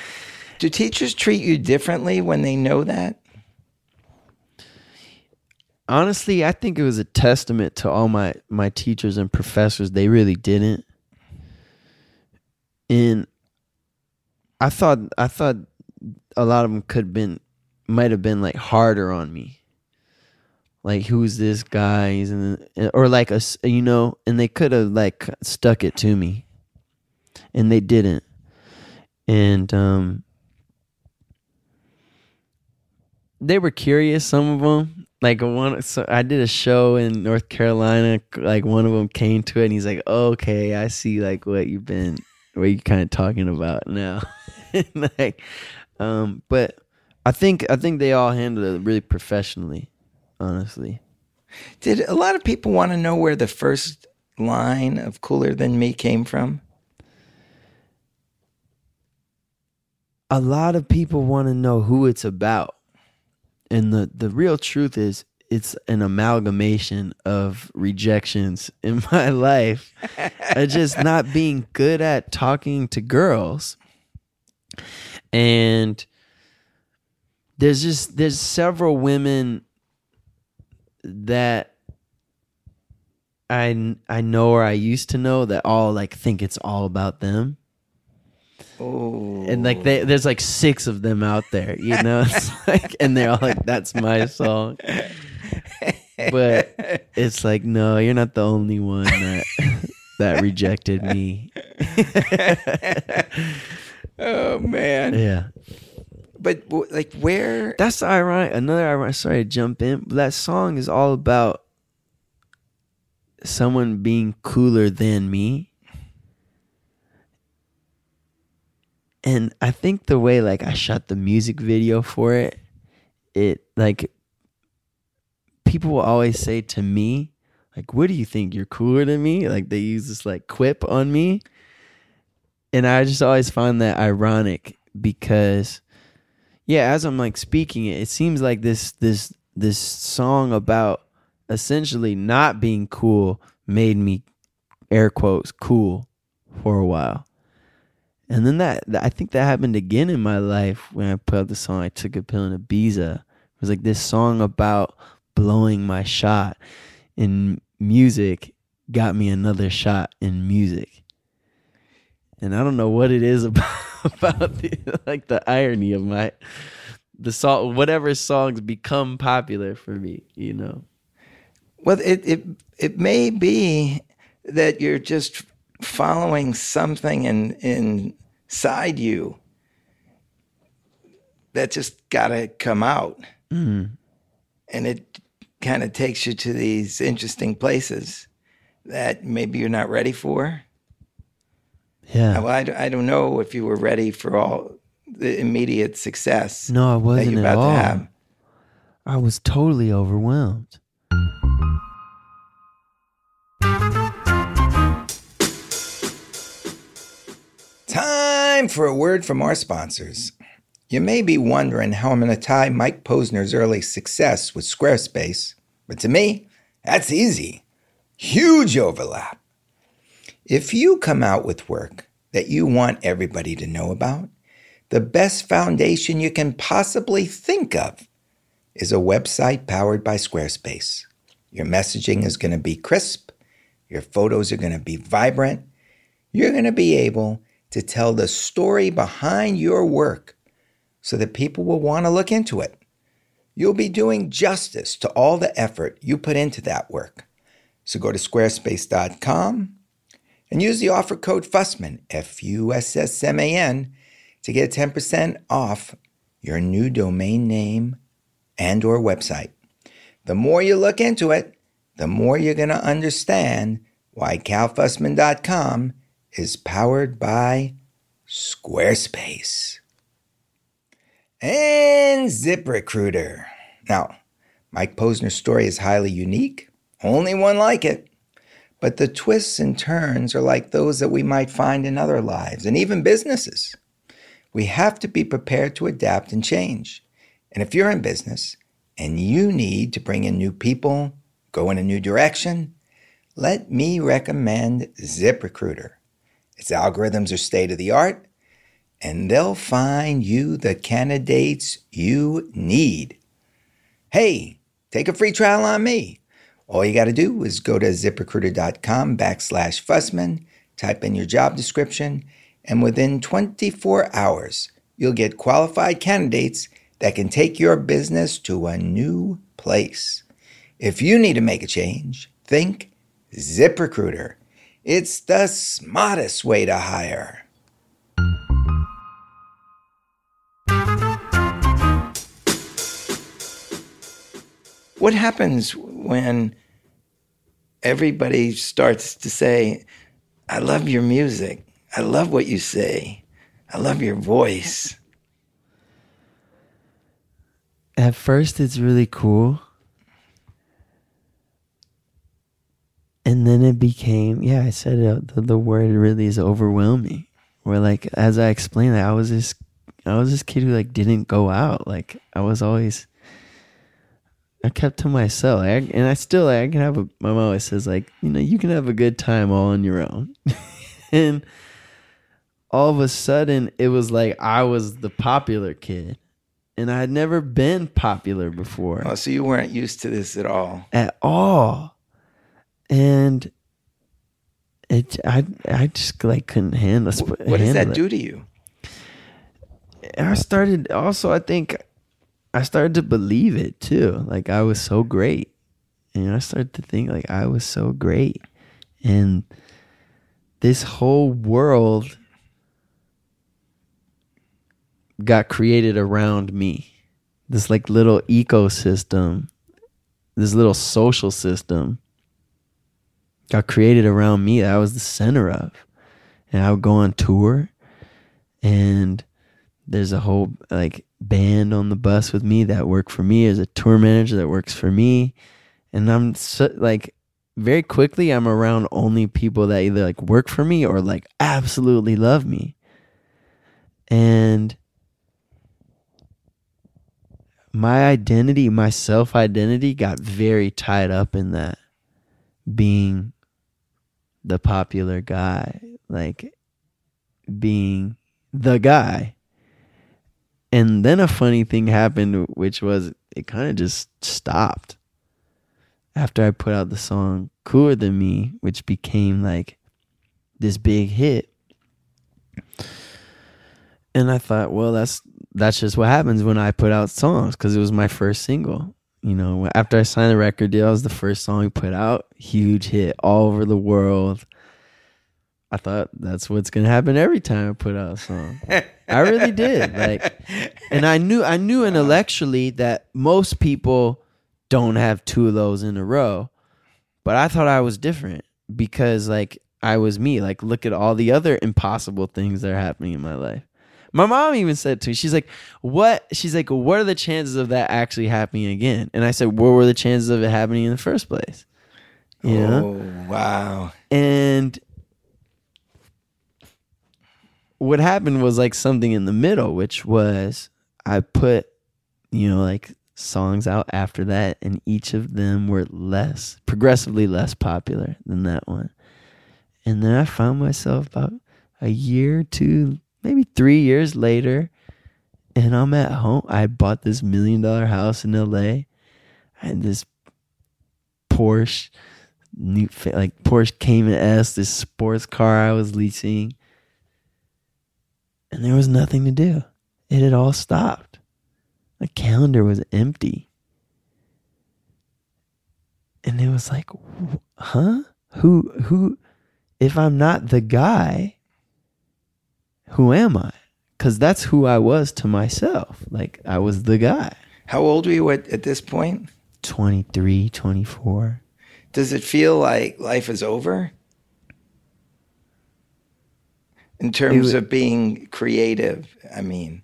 Do teachers treat you differently when they know that? Honestly, I think it was a testament to all my my teachers and professors. They really didn't. And I thought I thought a lot of them could have been might have been like harder on me. Like who's this guy? He's in the, or like a you know, and they could have like stuck it to me, and they didn't. And um, they were curious. Some of them, like one, so I did a show in North Carolina. Like one of them came to it, and he's like, "Okay, I see like what you've been, what you kind of talking about now." like, um, but I think I think they all handled it really professionally, honestly. Did a lot of people want to know where the first line of "Cooler Than Me" came from? A lot of people want to know who it's about, and the the real truth is it's an amalgamation of rejections in my life. I just not being good at talking to girls, and there's just there's several women that I I know or I used to know that all like think it's all about them. Oh, And like they, there's like six of them out there, you know. It's like, and they're all like, "That's my song," but it's like, no, you're not the only one that that rejected me. oh man! yeah, But like, where? that's the ironic. Another ironic. Sorry to jump in. But that song is all about someone being cooler than me. And I think the way like I shot the music video for it, it like people will always say to me, like, what do you think? You're cooler than me? Like they use this like quip on me. And I just always find that ironic because yeah, as I'm like speaking it, it seems like this this this song about essentially not being cool made me air quotes cool for a while. And then that, I think that happened again in my life when I put out the song I took a pill in Ibiza. It was like this song about blowing my shot in music got me another shot in music. And I don't know what it is about about the like the irony of my the song whatever songs become popular for me, you know. Well, it it it may be that you're just following something in inside you that just got to come out, Mm. and it kind of takes you to these interesting places that maybe you're not ready for. Yeah. Well, I, I don't know if you were ready for all the immediate success No, I wasn't you're at about all. to have. I was totally overwhelmed. Time for a word from our sponsors. You may be wondering how I'm going to tie Mike Posner's early success with Squarespace, but to me, that's easy. Huge overlap. If you come out with work that you want everybody to know about, the best foundation you can possibly think of is a website powered by Squarespace. Your messaging is going to be crisp, your photos are going to be vibrant, you're going to be able to tell the story behind your work so that people will want to look into it. You'll be doing justice to all the effort you put into that work. So go to squarespace.com and use the offer code FUSSMAN, F U S S M A N, to get 10% off your new domain name and or website. The more you look into it, the more you're going to understand why calfussman.com is powered by Squarespace. And ZipRecruiter. Now, Mike Posner's story is highly unique, only one like it. But the twists and turns are like those that we might find in other lives and even businesses. We have to be prepared to adapt and change. And if you're in business and you need to bring in new people, go in a new direction, let me recommend ZipRecruiter. Its algorithms are state of the art, and they'll find you the candidates you need. Hey, take a free trial on me. All you got to do is go to ziprecruiter.com backslash Fussman, type in your job description, and within 24 hours, you'll get qualified candidates that can take your business to a new place. If you need to make a change, think ZipRecruiter. It's the smartest way to hire. What happens when everybody starts to say, I love your music. I love what you say. I love your voice. At first, it's really cool. And then it became, yeah, I said it, the, the word really is overwhelming. Where like, as I explained, I was this, I was this kid who like didn't go out. Like I was always, I kept to myself. I, and I still, I can have a, my mom always says like, you know, you can have a good time all on your own. and all of a sudden it was like I was the popular kid. And I had never been popular before Oh, so you weren't used to this at all. at all. And it I I just like couldn't handle What, what does handle that it. do to you? I started also I think I started to believe it too. Like I was so great. And I started to think like I was so great. And this whole world got created around me. This like little ecosystem, this little social system got created around me that I was the center of. And I would go on tour and there's a whole like band on the bus with me that work for me as a tour manager that works for me. And i'm so, like very quickly i'm around only people that either like work for me or like absolutely love me. And my identity my self identity got very tied up in that being the popular guy like being the guy and then a funny thing happened, which was it kind of just stopped after I put out the song Cooler Than Me, which became like this big hit. And I thought, well, that's that's just what happens when I put out songs because it was my first single. You know, after I signed the record deal, it was the first song we put out, huge hit all over the world. I thought that's what's gonna happen every time I put out a song. I really did. Like and I knew I knew intellectually that most people don't have two of those in a row. But I thought I was different because like I was me. Like look at all the other impossible things that are happening in my life. My mom even said to me, she's like, "What?" She's like, "What are the chances of that actually happening again?" And I said, "What were the chances of it happening in the first place?" You know? Oh, wow. And what happened was like something in the middle, which was I put, you know, like songs out after that, and each of them were less, progressively less popular than that one. And then I found myself about a year, two, maybe three years later, and I'm at home. I bought this million dollar house in LA. Had this Porsche, new like Porsche Cayman S, this sports car I was leasing, and there was nothing to do. It had all stopped. The calendar was empty, and it was like, huh? Who who? If I'm not the guy, who am I? Because that's who I was to myself. Like I was the guy. How old were you at, at this point? 23, 24. Does it feel like life is over? In terms It of being creative, I mean,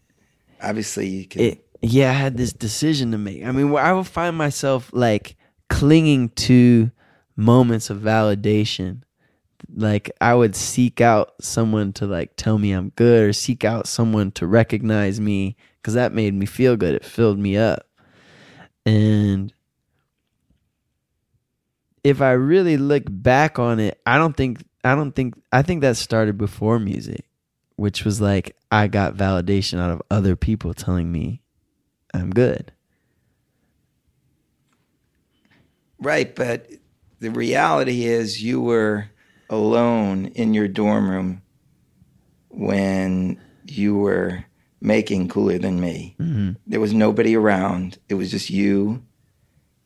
obviously you can. it yeah i had this decision to make. I mean where i would find myself like clinging to moments of validation. Like i would seek out someone to like tell me i'm good or seek out someone to recognize me because that made me feel good. It filled me up. And if i really look back on it i don't think i don't think i think that started before music which was like i got validation out of other people telling me i'm good Right, but the reality is you were alone in your dorm room when you were making Cooler Than Me. Mhm. There was nobody around. It was just you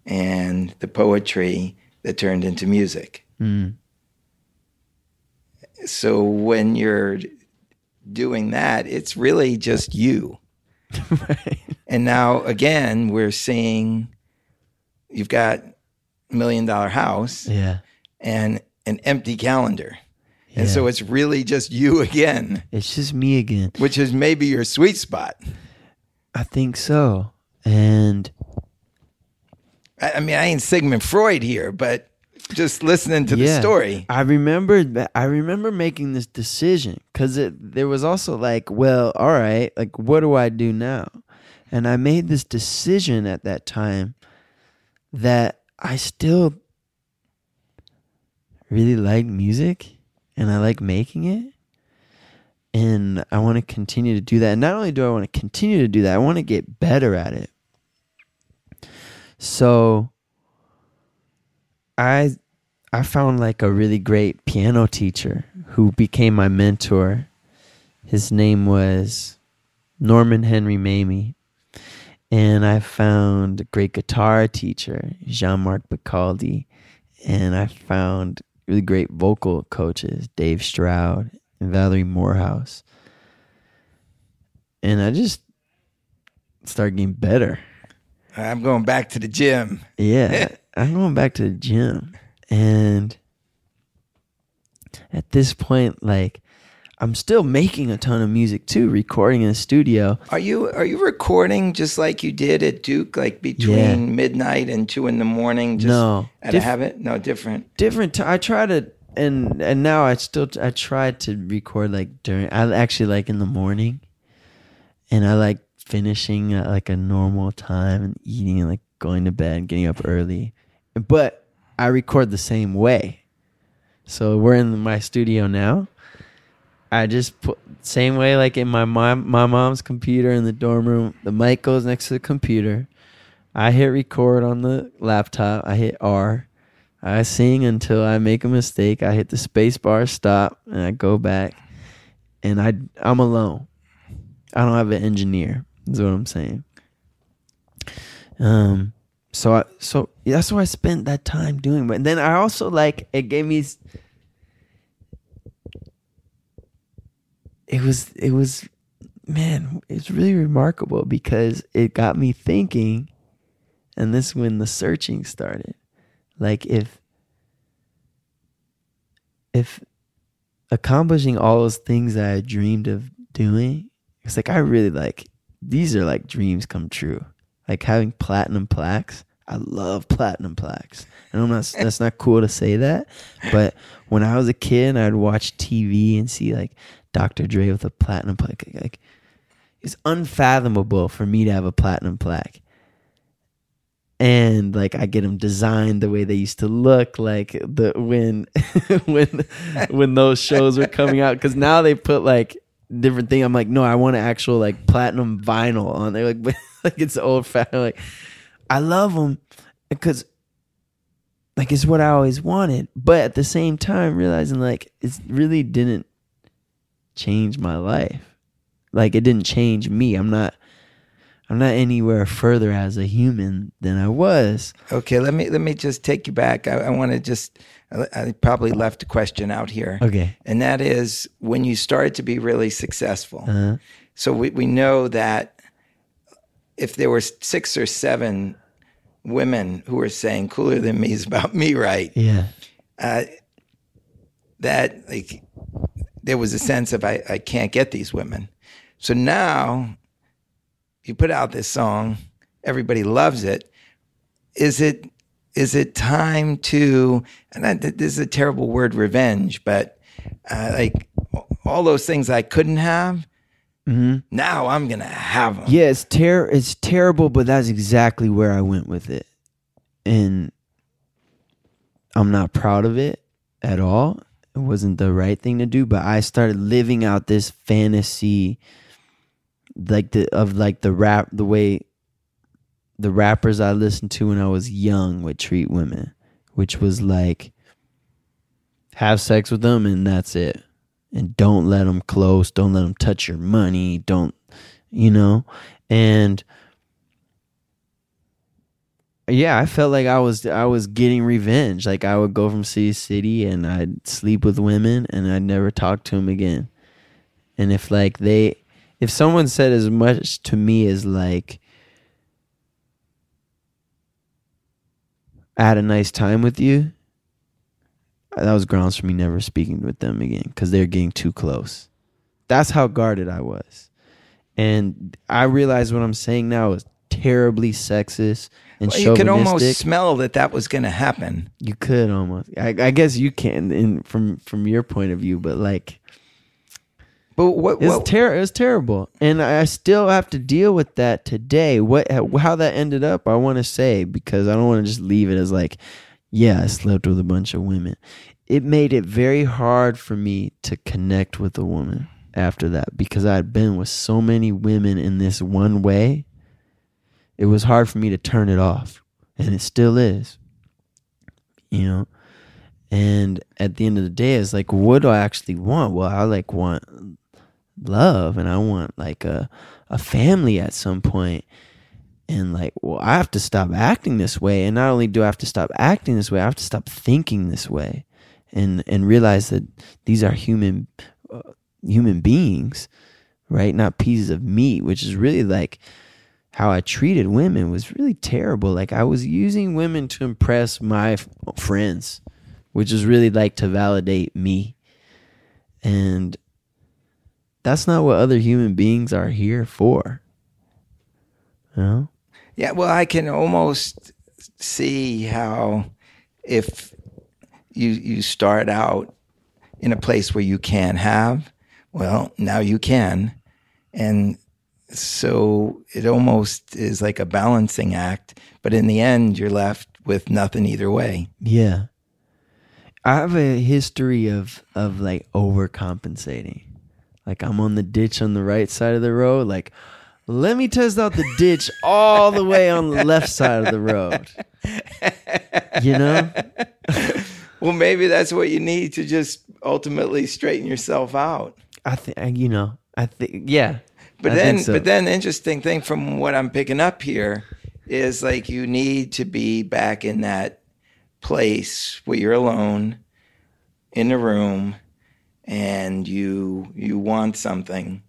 and the poetry that turned into music. Mm. So when you're doing that, it's really just you. right And now again, we're seeing you've got a million dollar house yeah and an empty calendar. And Yeah. so it's really just you again, it's just me again which is maybe your sweet spot. i think so and I, I mean, I ain't Sigmund Freud here, but just listening to the story. I remember that I remember making this decision because it there was also like, well, all right, like what do I do now? And I made this decision at that time that I still really like music and I like making it. And I want to continue to do that. And not only do I want to continue to do that, I want to get better at it. So I I found like a really great piano teacher who became my mentor. His name was Norman Henry Mamie. And I found a great guitar teacher, Jean Marc Bacaldi. And I found really great vocal coaches, Dave Stroud and Valerie Morehouse. And I just started getting better. I'm going back to the gym. Yeah, I'm going back to the gym, and at this point, like, I'm still making a ton of music too, recording in the studio. Are you are you recording just like you did at Duke, like between Yeah. midnight and two in the morning? Just No, at a habit? No, different. different. T- I try to, and and now I still I try to record like during. I actually like in the morning, and I like finishing at like a normal time and eating and like going to bed, and getting up early. But I record the same way. So we're in my studio now. I just put same way like in my mom my mom's computer in the dorm room. The mic goes next to the computer. I hit record on the laptop. I hit R. I sing until I make a mistake. I hit the space bar, stop, and I go back. And I I'm alone. I don't have an engineer. Is what I'm saying. Um. So I so that's what I spent that time doing. But then I also like it gave me. It was it was, man. It's really remarkable because it got me thinking, and this is when the searching started like if if accomplishing all those things that I dreamed of doing, it's like I really like these are like dreams come true. Like having platinum plaques. I love platinum plaques. And I'm not that's not cool to say that, but when I was a kid and I'd watch TV and see like Dr. Dre with a platinum plaque. Like it's unfathomable for me to have a platinum plaque. And like I get them designed the way they used to look, like the when when when those shows were coming out. Because now they put like different thing. I'm like, no, I want an actual like platinum vinyl on there. Like, like it's old fashioned. Like, I love them because like it's what I always wanted. But at the same time, realizing like it really didn't change my life. Like it didn't change me. I'm not. I'm not anywhere further as a human than I was. Okay, let me let me just take you back. I, I want to just. I, I probably left a question out here. Okay. and that is when you started to be really successful. Uh, So we, we know that if there were six or seven women who were saying cooler than me is about me, right? yeah. Uh, that like there was a sense of I, I can't get these women. So now you put out this song, everybody loves it. Is it is it time to and I, this is a terrible word revenge, but uh, like all those things I couldn't have, Mm-hmm. now I'm gonna have them. Yeah, it's ter- it's terrible, but that's exactly where I went with it. And I'm not proud of it at all. It wasn't the right thing to do, but I started living out this fantasy like the of like the rap the way the rappers I listened to when I was young would treat women, which was like have sex with them and that's it. And don't let them close, don't let them touch your money, don't you know? And yeah, I felt like I was I was getting revenge. Like I would go from city to city and I'd sleep with women and I'd never talk to them again. And if like they if someone said as much to me as like I had a nice time with you, that was grounds for me never speaking with them again because they're getting too close. That's how guarded I was. And I realize what I'm saying now is terribly sexist and Well, you could almost smell that that was gonna happen. You could almost. I, I guess you can, in from from your point of view, but like But what? it's what ter- It's terrible, and I still have to deal with that today. What how that ended up, I want to say because I don't want to just leave it as like, yeah, I slept with a bunch of women. It made it very hard for me to connect with a woman after that because I had been with so many women in this one way. It was hard for me to turn it off, and it still is. You know, and at the end of the day, it's like, what do I actually want? Well, I like want love and I want like a a family at some point. And like, well, I have to stop acting this way. And not only do I have to stop acting this way, I have to stop thinking this way, and and realize that these are human uh, human beings, right? Not pieces of meat, which is really like how I treated women was really terrible. Like I was using women to impress my f- friends, which is really like to validate me. And that's not what other human beings are here for. You know? Yeah, well, I can almost see how if you you start out in a place where you can have, well, now you can, and so it almost is like a balancing act. But in the end, you're left with nothing either way. Yeah. I have a history of of like overcompensating. Like I'm on the ditch on the right side of the road, like let me test out the ditch all the way on the left side of the road. You know? Well, maybe that's what you need to just ultimately straighten yourself out. I think you know, I think yeah. But I then, so. but then, the interesting thing from what I'm picking up here is like you need to be back in that place where you're alone in the room, and you you want something,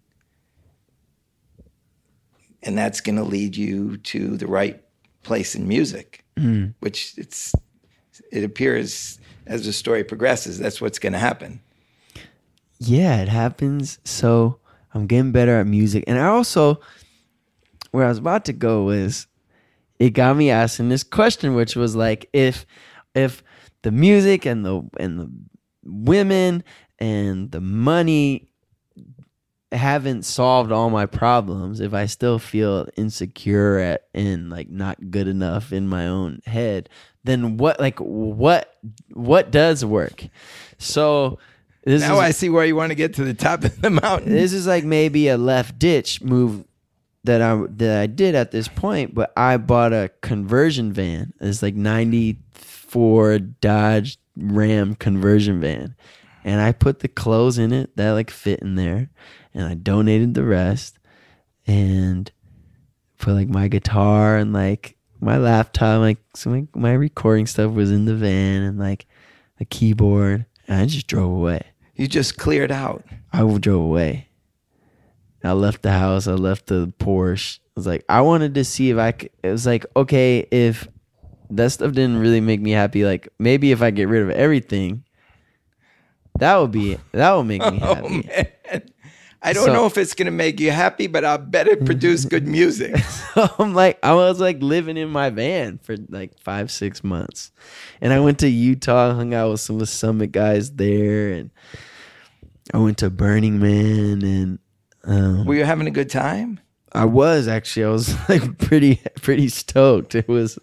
and that's going to lead you to the right place in music, Mm. which it's it appears as the story progresses that's what's going to happen. yeah, it happens. So I'm getting better at music. And I also, where I was about to go was, it got me asking this question, which was like, if, if the music and the and the women and the money haven't solved all my problems, if I still feel insecure at, and like not good enough in my own head, then what like what what does work? So this now is I see where you want to get to the top of the mountain. this is like maybe a left ditch move that I that I did at this point, but I bought a conversion van. It's like '94 Dodge Ram conversion van, and I put the clothes in it that like fit in there, and I donated the rest, and put like my guitar and like my laptop, like some like my recording stuff was in the van, and like a keyboard, and I just drove away. You just cleared out. I drove away. I left the house. I left the Porsche. I was like, I wanted to see if I could. It was like, okay, if that stuff didn't really make me happy, like maybe if I get rid of everything, that would be that would make me Oh happy. man. I don't So- know if it's gonna make you happy, but I bet it produce good music. I'm like, I was like living in my van for like five, six months, and I went to Utah, hung out with some of the Summit guys there, and I went to Burning Man, and um, Were you having a good time? I was actually. I was like pretty pretty stoked. It was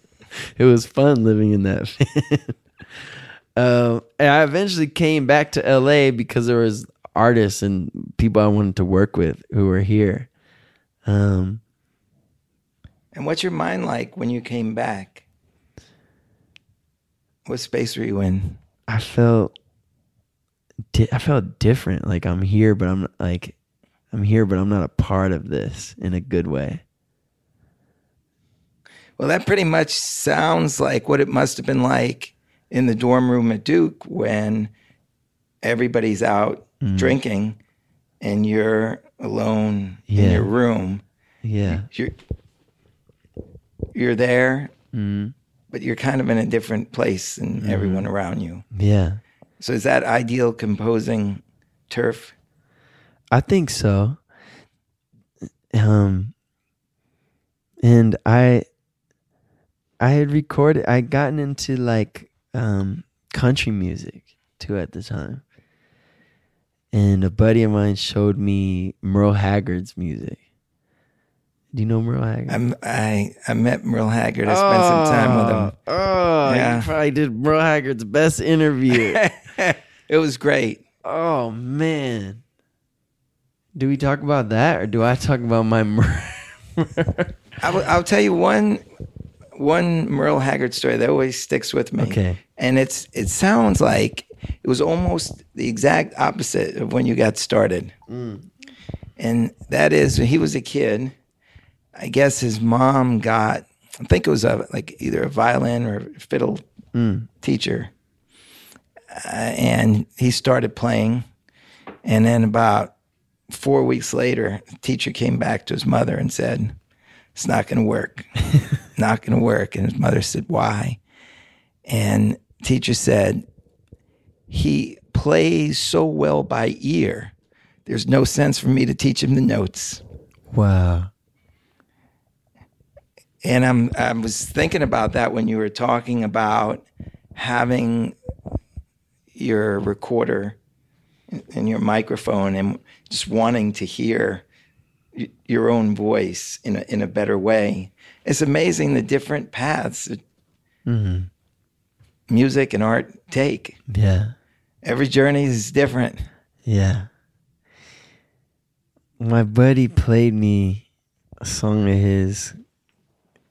it was fun living in that van. Um, and I eventually came back to LA because there was artists and people I wanted to work with who were here. Um, And what's your mind like when you came back? What space were you in? I felt di- I felt different. Like I'm here, but I'm like I'm here, but I'm not a part of this in a good way. Well, that pretty much sounds like what it must have been like in the dorm room at Duke when everybody's out Mm. drinking and you're alone in your room. Yeah. You're you're there, Mm. but you're kind of in a different place than everyone around you. Yeah. So is that ideal composing turf? I think so. Um and I I had recorded I had gotten into like um country music too at the time. And a buddy of mine showed me Merle Haggard's music. Do you know Merle Haggard? I'm, I I met Merle Haggard. I spent some time with him. Oh, Yeah. you probably did Merle Haggard's best interview. it was great. oh man. Do we talk about that or do I talk about my Merle? I will, I'll tell you one one Merle Haggard story that always sticks with me. Okay. and it's it sounds like it was almost the exact opposite of when you got started. And that is when he was a kid. I guess his mom got I think it was a like either a violin or a fiddle teacher, uh, and he started playing. And then about four weeks later, the teacher came back to his mother and said, "It's not going to work. not going to work." And his mother said, "Why?" And teacher said, "He plays so well by ear. There's no sense for me to teach him the notes." wow. And I'm I was thinking about that when you were talking about having your recorder and your microphone and just wanting to hear your own voice in a in a better way. It's amazing the different paths Mhm. music and art take. Yeah. Every journey is different. Yeah. My buddy played me a song of his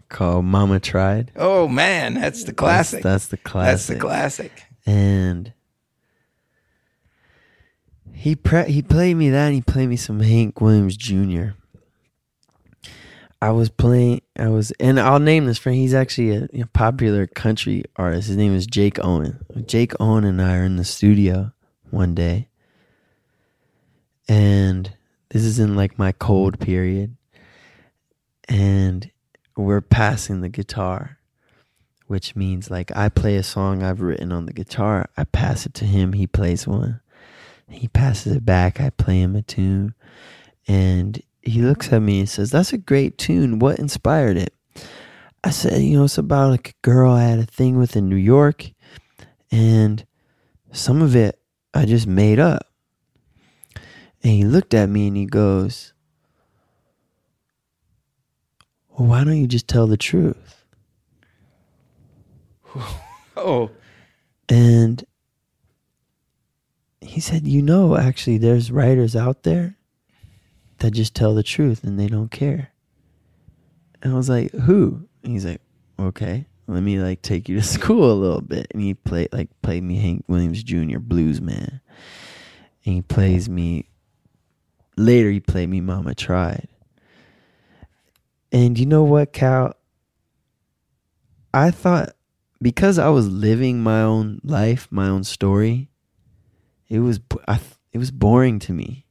called Mama Tried. Oh man, that's the classic. That's, that's the classic. That's the classic. and he pre- he played me that he played me some Hank Williams Jr. I was playing I was and I'll name this friend. He's actually a, a popular country artist. His name is Jake Owen. Jake Owen and I are in the studio one day. And this is in like my cold period. And we're passing the guitar which means like I play a song I've written on the guitar, I pass it to him, he plays one. He passes it back, I play him a tune, and he looks at me and says, That's a great tune. What inspired it? I said, You know, it's about like a girl I had a thing with in New York, and some of it I just made up. And he looked at me and he goes, Well, why don't you just tell the truth? Oh, And he said, You know, actually, there's writers out there that just tell the truth and they don't care. And I was like, Who? And he's like, Okay, let me like take you to school a little bit. And he played like played me Hank Williams Jr. blues man. And he plays me later he played me Mama Tried. And you know what, Cal? I thought because I was living my own life, my own story, it was I, it was boring to me.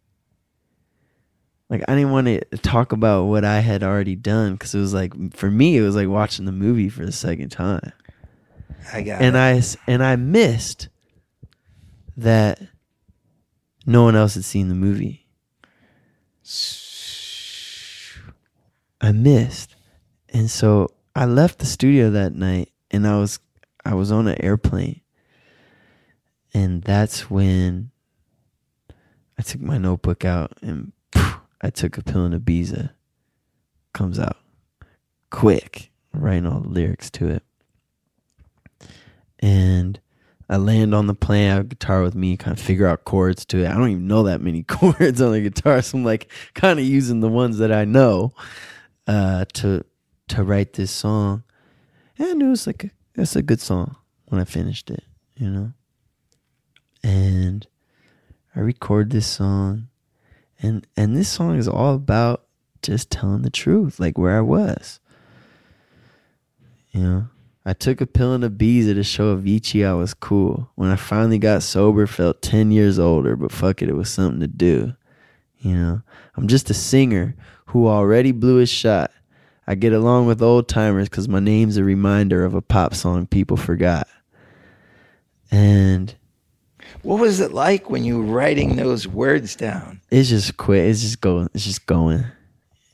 Like I didn't want to talk about what I had already done because it was like for me it was like watching the movie for the second time, I got and it. I and I missed that no one else had seen the movie. I missed. And so I left the studio that night and I was I was on an airplane. And that's when I took my notebook out and I took a pill and Ibiza. Comes out quick, writing all the lyrics to it. And I land on the plane, I have a guitar with me, kind of figure out chords to it. I don't even know that many chords on the guitar, so I'm like kind of using the ones that I know uh, to to write this song. And it was like a, it's a good song when I finished it, you know. And I record this song, and and this song is all about just telling the truth, like where I was. You know, I took a pill and a Ibiza to show of Avicii I was cool. When I finally got sober, felt ten years older, but fuck it, it was something to do. You know, I'm just a singer who already blew his shot. I get along with old timers because my name's a reminder of a pop song people forgot. And What was it like when you were writing those words down? it's just quick. It's just going. It's just going.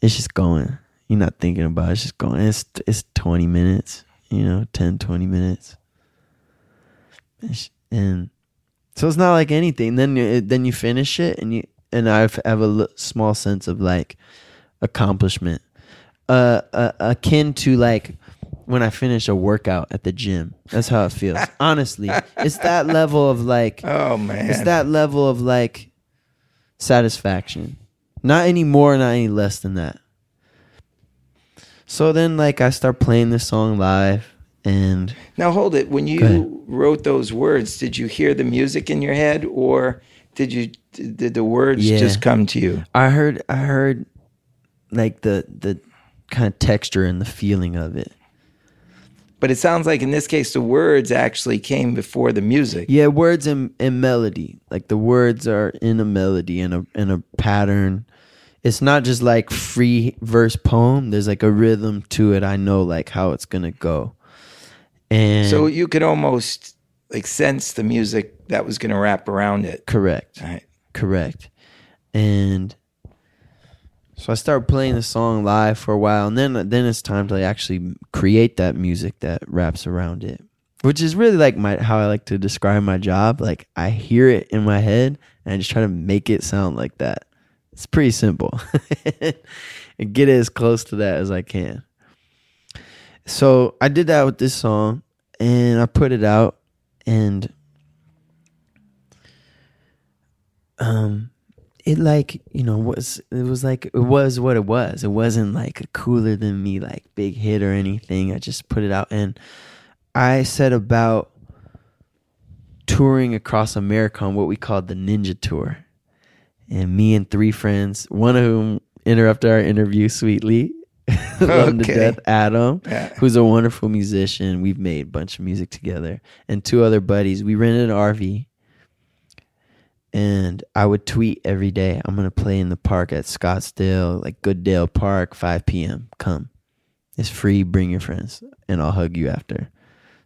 It's just going. You're not thinking about it. It's just going. It's it's 20 minutes. You know, 10, 20 minutes. And so it's not like anything. Then you, then you finish it, and you and I have a small sense of like accomplishment, uh, uh, akin to like when I finish a workout at the gym. That's how it feels. Honestly, it's that level of like Oh man, it's that level of like satisfaction. Not any more, not any less than that. So then like I start playing this song live and Now hold it. When you wrote those words, did you hear the music in your head, or did you did the words Yeah. just come to you? I heard I heard like the the kind of texture and the feeling of it. But it sounds like in this case, the words actually came before the music. Yeah, words and, and melody. Like the words are in a melody and a in a pattern. It's not just like free verse poem. There's like a rhythm to it. I know like how it's gonna go. And So you could almost like sense the music that was going to wrap around it. correct. Right. Correct. And so I started playing the song live for a while, and then then it's time to like actually create that music that wraps around it, which is really like my how I like to describe my job. Like I hear it in my head, and I just try to make it sound like that. It's pretty simple, and get as close to that as I can. So I did that with this song, and I put it out, and um it like you know was it was like it was what it was. It wasn't like a cooler than me like big hit or anything. I just put it out. And i set about touring across america on what we called the ninja tour. And me and three friends one of whom interrupted our interview sweetly love him to death adam Yeah. who's a wonderful musician. We've made a bunch of music together. And two other buddies. We rented an rv and I would tweet every day. I'm gonna play in the park at Scottsdale, like Gooddale Park, 5 p.m. Come, it's free. Bring your friends, and I'll hug you after.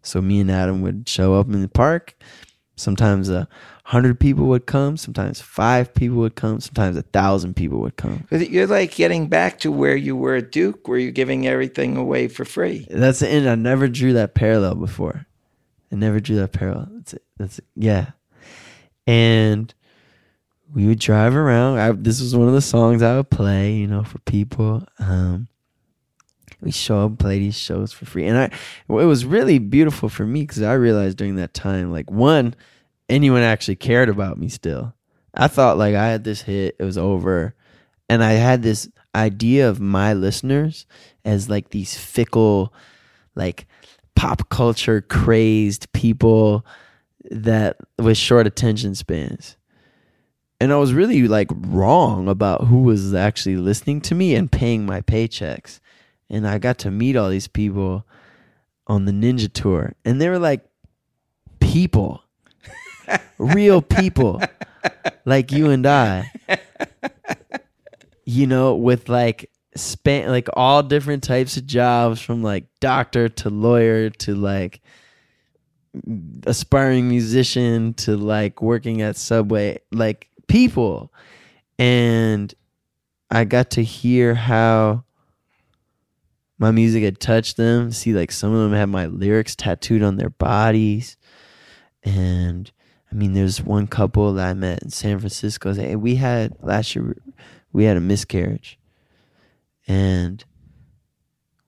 So me and Adam would show up in the park. Sometimes a hundred people would come. Sometimes five people would come. Sometimes a thousand people would come. But you're like getting back to where you were at Duke, where you're giving everything away for free. That's the end. I never drew that parallel before. I never drew that parallel. That's it. That's it. Yeah. And we would drive around. I, this was one of the songs I would play, you know, for people. Um, we show up, play these shows for free, and I. It was really beautiful for me because I realized during that time, like one, anyone actually cared about me still. I thought like I had this hit, it was over, and I had this idea of my listeners as like these fickle, like pop culture crazed people that with short attention spans. And I was really like wrong about who was actually listening to me and paying my paychecks. And I got to meet all these people on the Ninja Tour. And they were like people, real people, like you and I. You know, with like span like all different types of jobs from like doctor to lawyer to like aspiring musician to like working at Subway, like people. And I got to hear how my music had touched them. See, like some of them had my lyrics tattooed on their bodies. And I mean, there's one couple that I met in San Francisco. Hey, we had last year, we had a miscarriage. And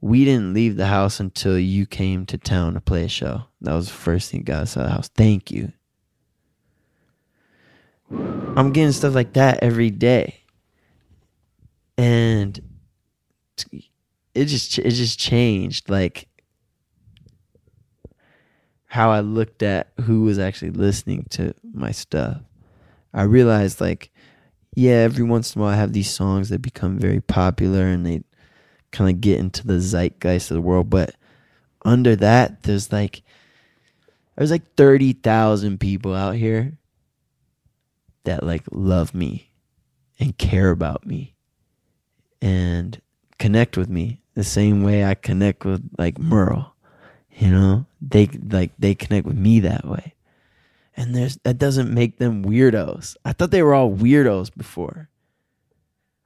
we didn't leave the house until you came to town to play a show. That was the first thing got us out of the house. Thank you. I'm getting stuff like that every day. And it just it just changed like how I looked at who was actually listening to my stuff. I realized like yeah, every once in a while I have these songs that become very popular and they kind of get into the zeitgeist of the world, but under that there's like there's like 30,000 people out here that like love me and care about me and connect with me the same way I connect with like Merle. You know, they like they connect with me that way. And there's that doesn't make them weirdos. I thought they were all weirdos before.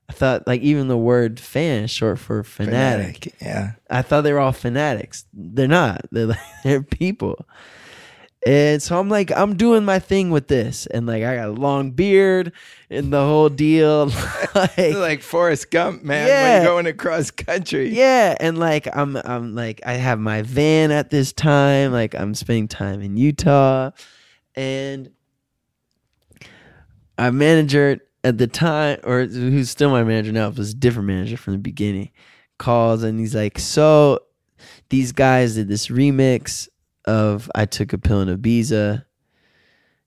I thought like even the word fan is short for fanatic. Fanatic, Yeah. I thought they were all fanatics. They're not. They're like, they're people. And so I'm like, I'm doing my thing with this, and like I got a long beard and the whole deal. like, like Forrest Gump, man, Yeah. when going across country. yeah, and like I'm I'm like I have my van at this time. Like I'm spending time in Utah, and our manager at the time, or who's still my manager now, was a different manager from the beginning, calls and he's like, "So these guys did this remix of I took a pill in Ibiza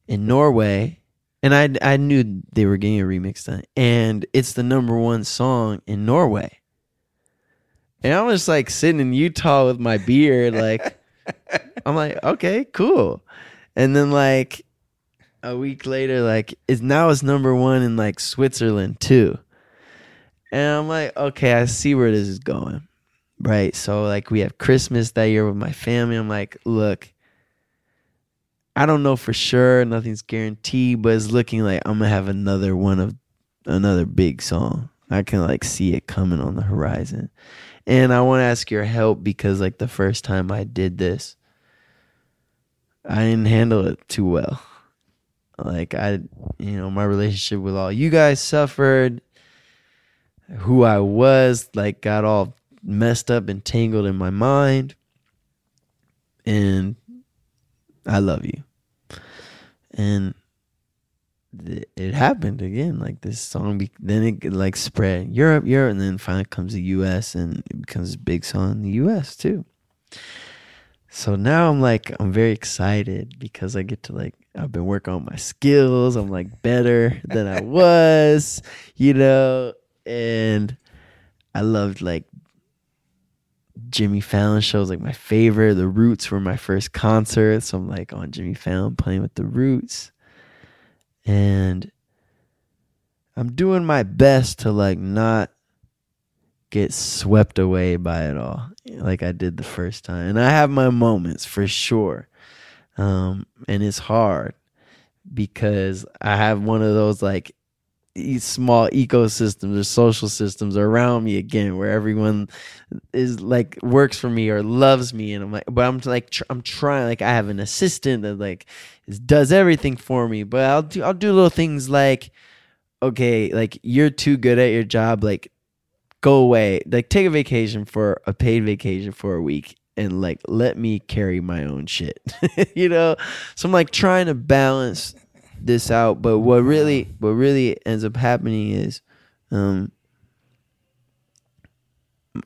in Norway." And I, I knew they were getting a remix done. And it's the number one song in Norway. And I was like sitting in Utah with my beard, like I'm like, okay, cool. And then like a week later, like it's now it's number one in like Switzerland too. And I'm like, okay, I see where this is going. Right. So like we have Christmas that year with my family. I'm like, look, I don't know for sure, nothing's guaranteed, but it's looking like I'm gonna have another one of another big song. I can like see it coming on the horizon. And I want to ask your help because like the first time I did this, I didn't handle it too well. Like I, you know, my relationship with all you guys suffered. Who I was like got all messed up and tangled in my mind. And I love you. And it happened again. Like this song, be- then it like spread Europe, Europe, and then finally comes the U.S. and it becomes a big song in the U.S. too. So now I'm like I'm very excited because I get to like I've been working on my skills. I'm like better than I was, you know, and I loved like Jimmy Fallon shows like my favorite. The Roots were my first concert, so I'm like on Jimmy Fallon playing with the Roots, and I'm doing my best to like not get swept away by it all, like I did the first time. And I have my moments for sure, um, and it's hard because I have one of those like small ecosystems or social systems around me again where everyone is like works for me or loves me. And I'm like but I'm like tr- I'm trying like I have an assistant that like is, does everything for me. But I'll do I'll do little things like okay, like you're too good at your job, like go away. Like take a vacation for a paid vacation for a week and like let me carry my own shit. you know? So I'm like trying to balance this out, but what really what really ends up happening is um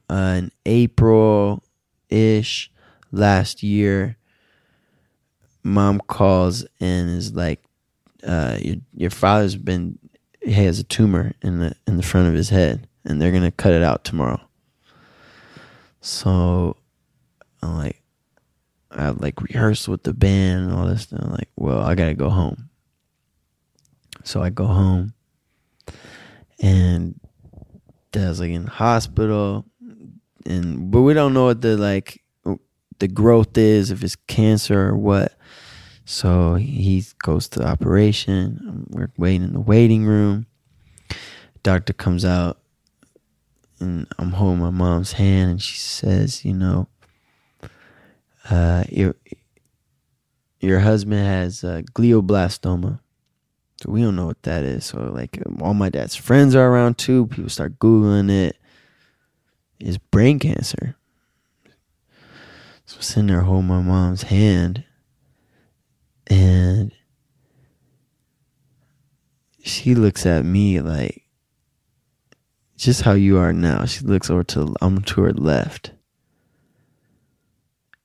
uh, April ish last year mom calls and is like uh, your your father's been he has a tumor in the in the front of his head and they're gonna cut it out tomorrow. So I'm like I like rehearsed with the band and all this and I'm like, well, I gotta go home. So I go home and dad's like in the hospital and but we don't know what the like the growth is, if it's cancer or what. So he goes to the operation. We're waiting in the waiting room. Doctor comes out, and I'm holding my mom's hand, and she says, "You know, uh, your your husband has uh, glioblastoma." So we don't know what that is. So like all my dad's friends are around too. People start googling it. It's brain cancer. So I'm sitting there holding my mom's hand and she looks at me like just how you are now. She looks over to I'm to her left.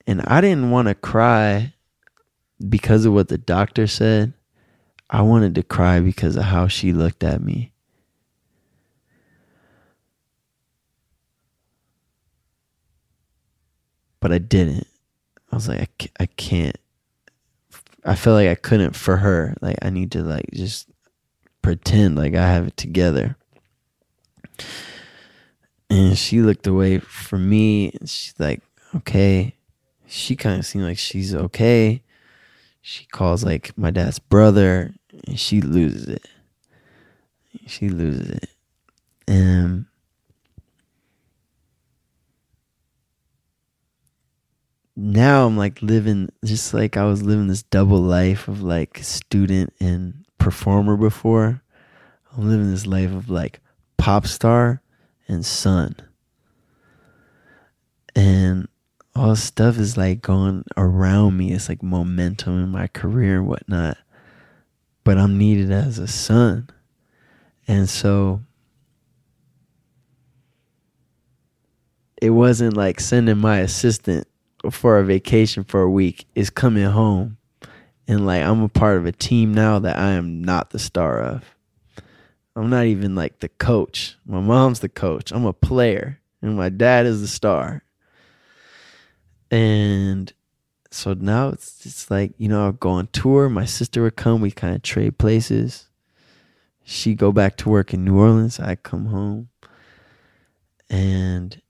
And I didn't want to cry because of what the doctor said. I wanted to cry because of how she looked at me. But I didn't. I was like, I, I can't. I felt like I couldn't for her. Like I need to like just pretend like I have it together. And she looked away from me and she's like, okay. She kind of seemed like she's okay. She calls like my dad's brother and she loses it. She loses it. And now I'm like living just like I was living this double life of like student and performer before. I'm living this life of like pop star and son. And all this stuff is like going around me. It's like momentum in my career and whatnot. But I'm needed as a son. And so it wasn't like sending my assistant for a vacation for a week it's coming home and like I'm a part of a team now that I am not the star of. I'm not even like the coach. My mom's the coach. I'm a player and my dad is the star. And so now it's it's like, you know, I'll go on tour, my sister would come, we kind of trade places. She go back to work in New Orleans, I come home. And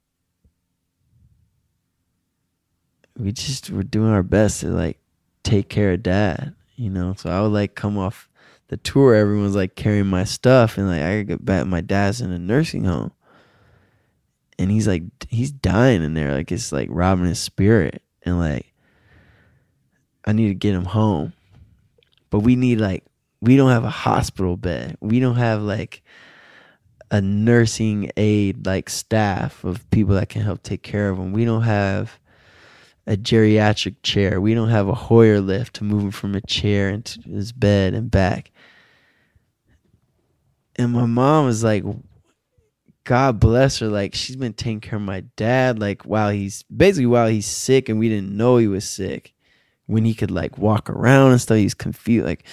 we just were doing our best to like take care of dad, you know. So I would like come off the tour, everyone's like carrying my stuff, and like I get back. My dad's in a nursing home, and he's like he's dying in there, like it's like robbing his spirit, and like I need to get him home, but we need like we don't have a hospital bed, we don't have like a nursing aid like staff of people that can help take care of him. We don't have a geriatric chair. We don't have a Hoyer lift to move him from a chair into his bed and back. And my mom was like, God bless her. Like she's been taking care of my dad, like while he's basically while he's sick and we didn't know he was sick. When he could like walk around and stuff, he's confused. Like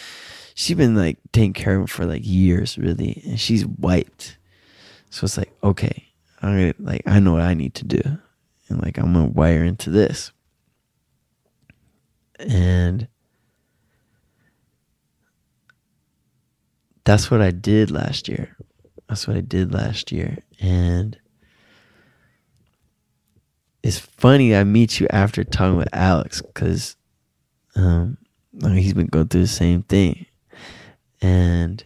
she's been like taking care of him for like years, really. And she's wiped. So it's like, okay, I'm gonna like I know what I need to do. And like I'm gonna wire into this and that's what I did last year. That's what I did last year. And it's funny I meet you after talking with Alex because um, he's been going through the same thing. And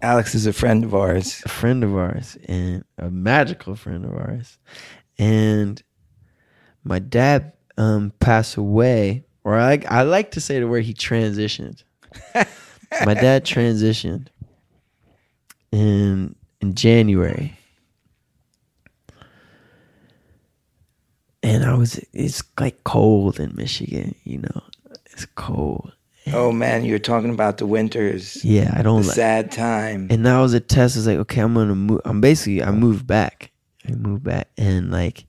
Alex is a friend of ours. A friend of ours and a magical friend of ours. And my dad um, pass away, or I, I like to say to where he transitioned. my dad transitioned in in January. And I was it's like cold in Michigan, you know. It's cold. Oh man, you're talking about the winters. Yeah, I don't like sad time. and that was a test. It's like, okay, I'm gonna move. I'm basically, I moved back. I moved back, and like,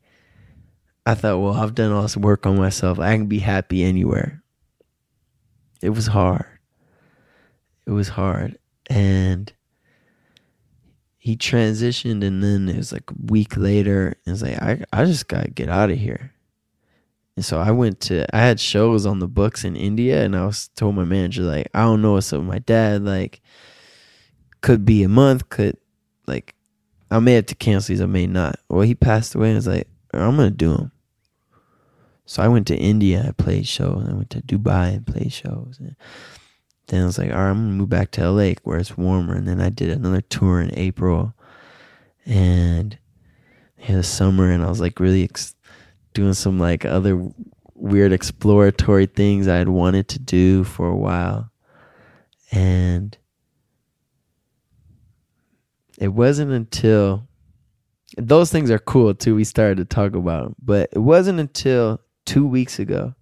I thought, well, I've done all this work on myself. I can be happy anywhere. It was hard. It was hard, and he transitioned, and then it was like a week later. And it's like, I, I just gotta get out of here. And so I went to, I had shows on the books in India, and I was told my manager like, I don't know what's up with my dad, like could be a month, could like I may have to cancel these, I may not. Well, he passed away and I was like, I'm gonna do them. So I went to India, I played shows, I went to Dubai and played shows. And then I was like, all right, I'm gonna move back to LA where it's warmer. And then I did another tour in April and in the summer and I was like really ex- doing some like other weird exploratory things I had wanted to do for a while. And it wasn't until those things are cool too. We started to talk about them, but it wasn't until two weeks ago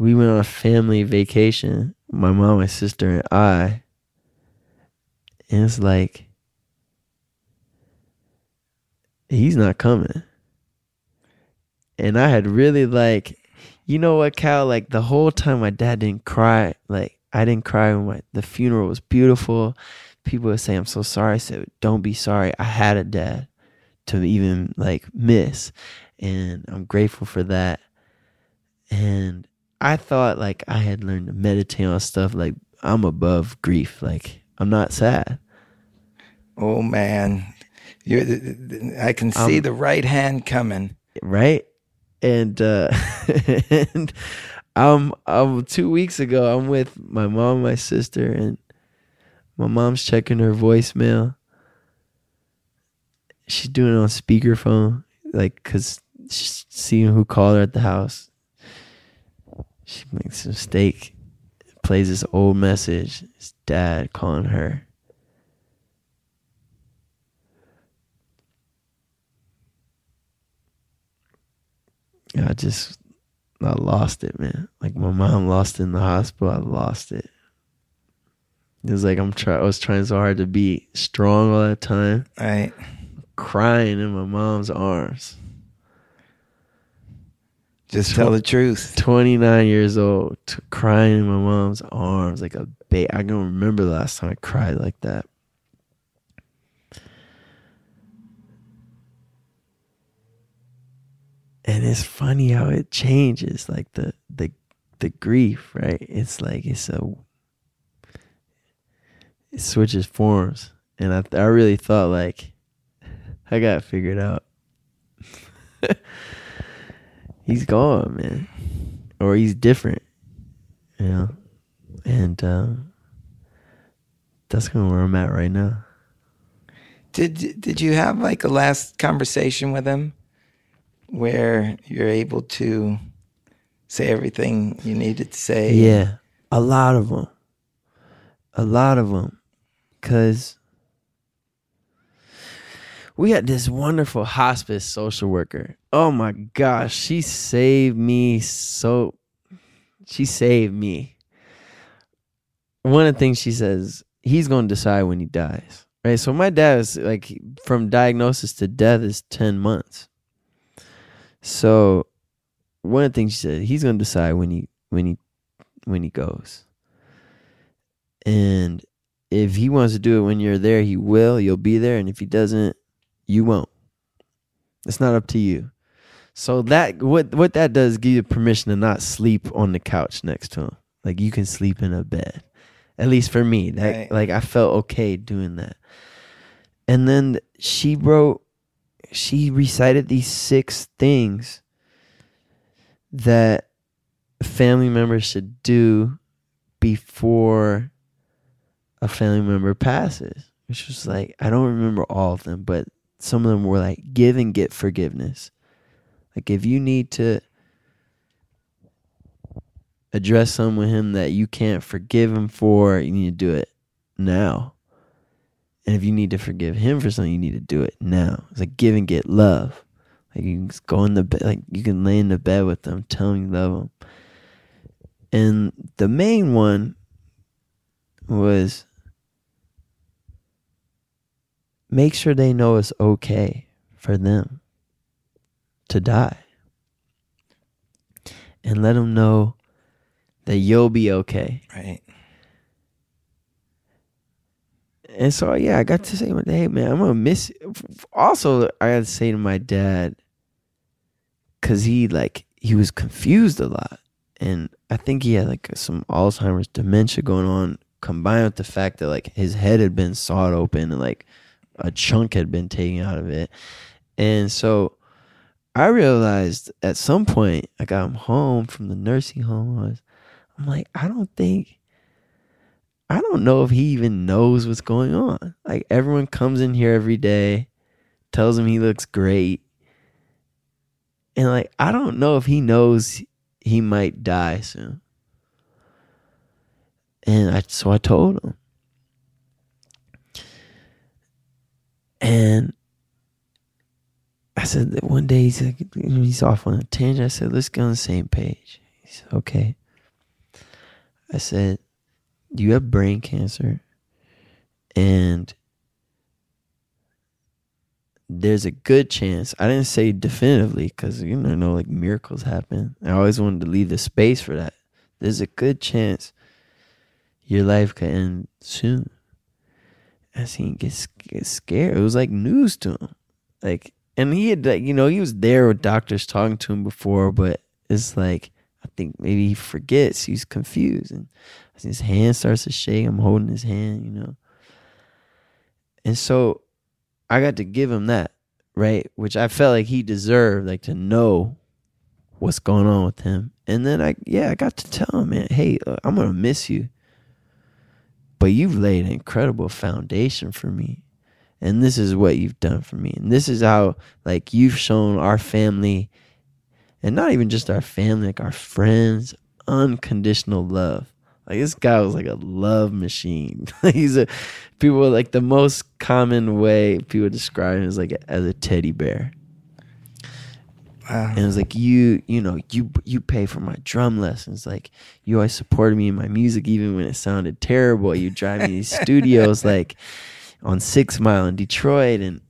we went on a family vacation. My mom, my sister, and I. And it's like he's not coming. And I had really like, you know what, Cal? Like the whole time, my dad didn't cry. Like I didn't cry when my, the funeral was beautiful. People would say, "I'm so sorry." I said, "Don't be sorry. I had a dad to even like miss, and I'm grateful for that." And I thought like I had learned to meditate on stuff. Like I'm above grief. Like I'm not sad. Oh man, you're. I can see Um, the right hand coming. right? And uh and um um two weeks ago I'm with my mom, my sister, and my mom's checking her voicemail. She's doing it on speakerphone, like cause she's seeing who called her at the house. She makes a mistake, plays this old message. It's dad calling her. I just I lost it, man. Like my mom lost in the hospital. I lost it. It was like I'm try. I was trying so hard to be strong all that time, Right. crying in my mom's arms. Just tell the truth. 29 years old, t- crying in my mom's arms like a baby. I can remember the last time I cried like that. And it's funny how it changes, like the the the grief, right? It's like it's a it switches forms, and I I really thought like I got it figured out. he's gone, man, or he's different, you know, and um, that's kind of where I'm at right now. Did Did you have like a last conversation with him, where you're able to say everything you needed to say? Yeah, a lot of them, a lot of them, because we had this wonderful hospice social worker. Oh my gosh, she saved me so. She saved me. One of the things she says, he's going to decide when he dies. Right. So my dad is like, from diagnosis to death is 10 months. So one of the things she said, he's going to decide when he, when he, when he goes. And if he wants to do it when you're there, he will. You'll be there. And if he doesn't, you won't. It's not up to you. So that what what that does give you permission to not sleep on the couch next to him. Like you can sleep in a bed. At least for me. That Right. like I felt okay doing that. And then she wrote she recited these six things that family members should do before a family member passes. Which was like I don't remember all of them, but some of them were like give and get forgiveness. Like if you need to address something with him that you can't forgive him for, you need to do it now. And if you need to forgive him for something, you need to do it now. It's like give and get love. Like you can go in the bed, like you can lay in the bed with them, tell them you love them. And the main one was make sure they know it's okay for them to die. And let them know that you'll be okay. Right. And so yeah, I got to say, hey man, I'm gonna miss. Also, I got to say to my dad, cause he like he was confused a lot, and I think he had like some Alzheimer's dementia going on, combined with the fact that like his head had been sawed open and like a chunk had been taken out of it, and so I realized at some point I got him home from the nursing home. I was, I'm like, I don't think I don't know if he even knows what's going on. Like everyone comes in here every day, tells him he looks great. And like I don't know if he knows he might die soon. And I so I told him. And I said that one day he's like he's off on a tangent. I said, let's get on the same page. He said, okay. I said, you have brain cancer and there's a good chance i didn't say definitively because you know, know like miracles happen i always wanted to leave the space for that there's a good chance your life could end soon seen get, get scared it was like news to him like and he had like you know he was there with doctors talking to him before but it's like i think maybe he forgets he's confused and his hand starts to shake. I'm holding his hand, you know. And so I got to give him that, right? Which I felt like he deserved, like to know what's going on with him. And then I, yeah, I got to tell him, man, hey, uh, I'm to miss you. But you've laid an incredible foundation for me. And this is what you've done for me. And this is how, like, you've shown our family, and not even just our family, like our friends, unconditional love. Like this guy was like a love machine. He's a people like the most common way people describe him is like as a teddy bear. Wow. And it was like you, you know, you you pay for my drum lessons. Like you always supported me in my music, even when it sounded terrible. You drive me to these studios, like on Six Mile in Detroit, and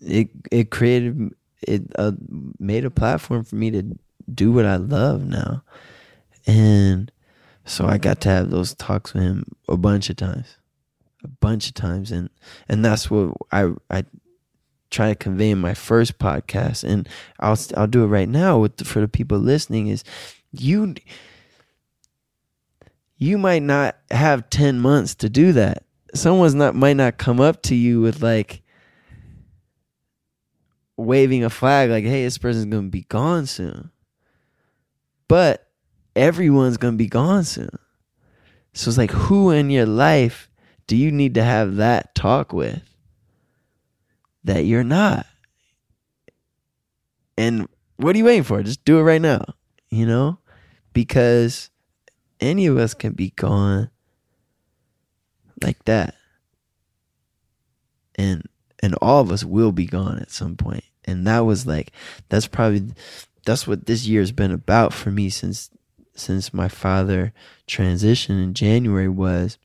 it it created it uh, made a platform for me to do what I love now. And so I got to have those talks with him a bunch of times, a bunch of times, and and that's what I I try to convey in my first podcast, and I'll I'll do it right now with the, for the people listening is you you might not have 10 months to do that. Someone's not might not come up to you with like waving a flag like hey this person's gonna be gone soon. But everyone's gonna be gone soon. So it's like, who in your life do you need to have that talk with that you're not? And what are you waiting for? Just do it right now, you know? Because any of us can be gone like that. And and all of us will be gone at some point. And that was like that's probably that's what this year's been about for me since since my father transitioned in January was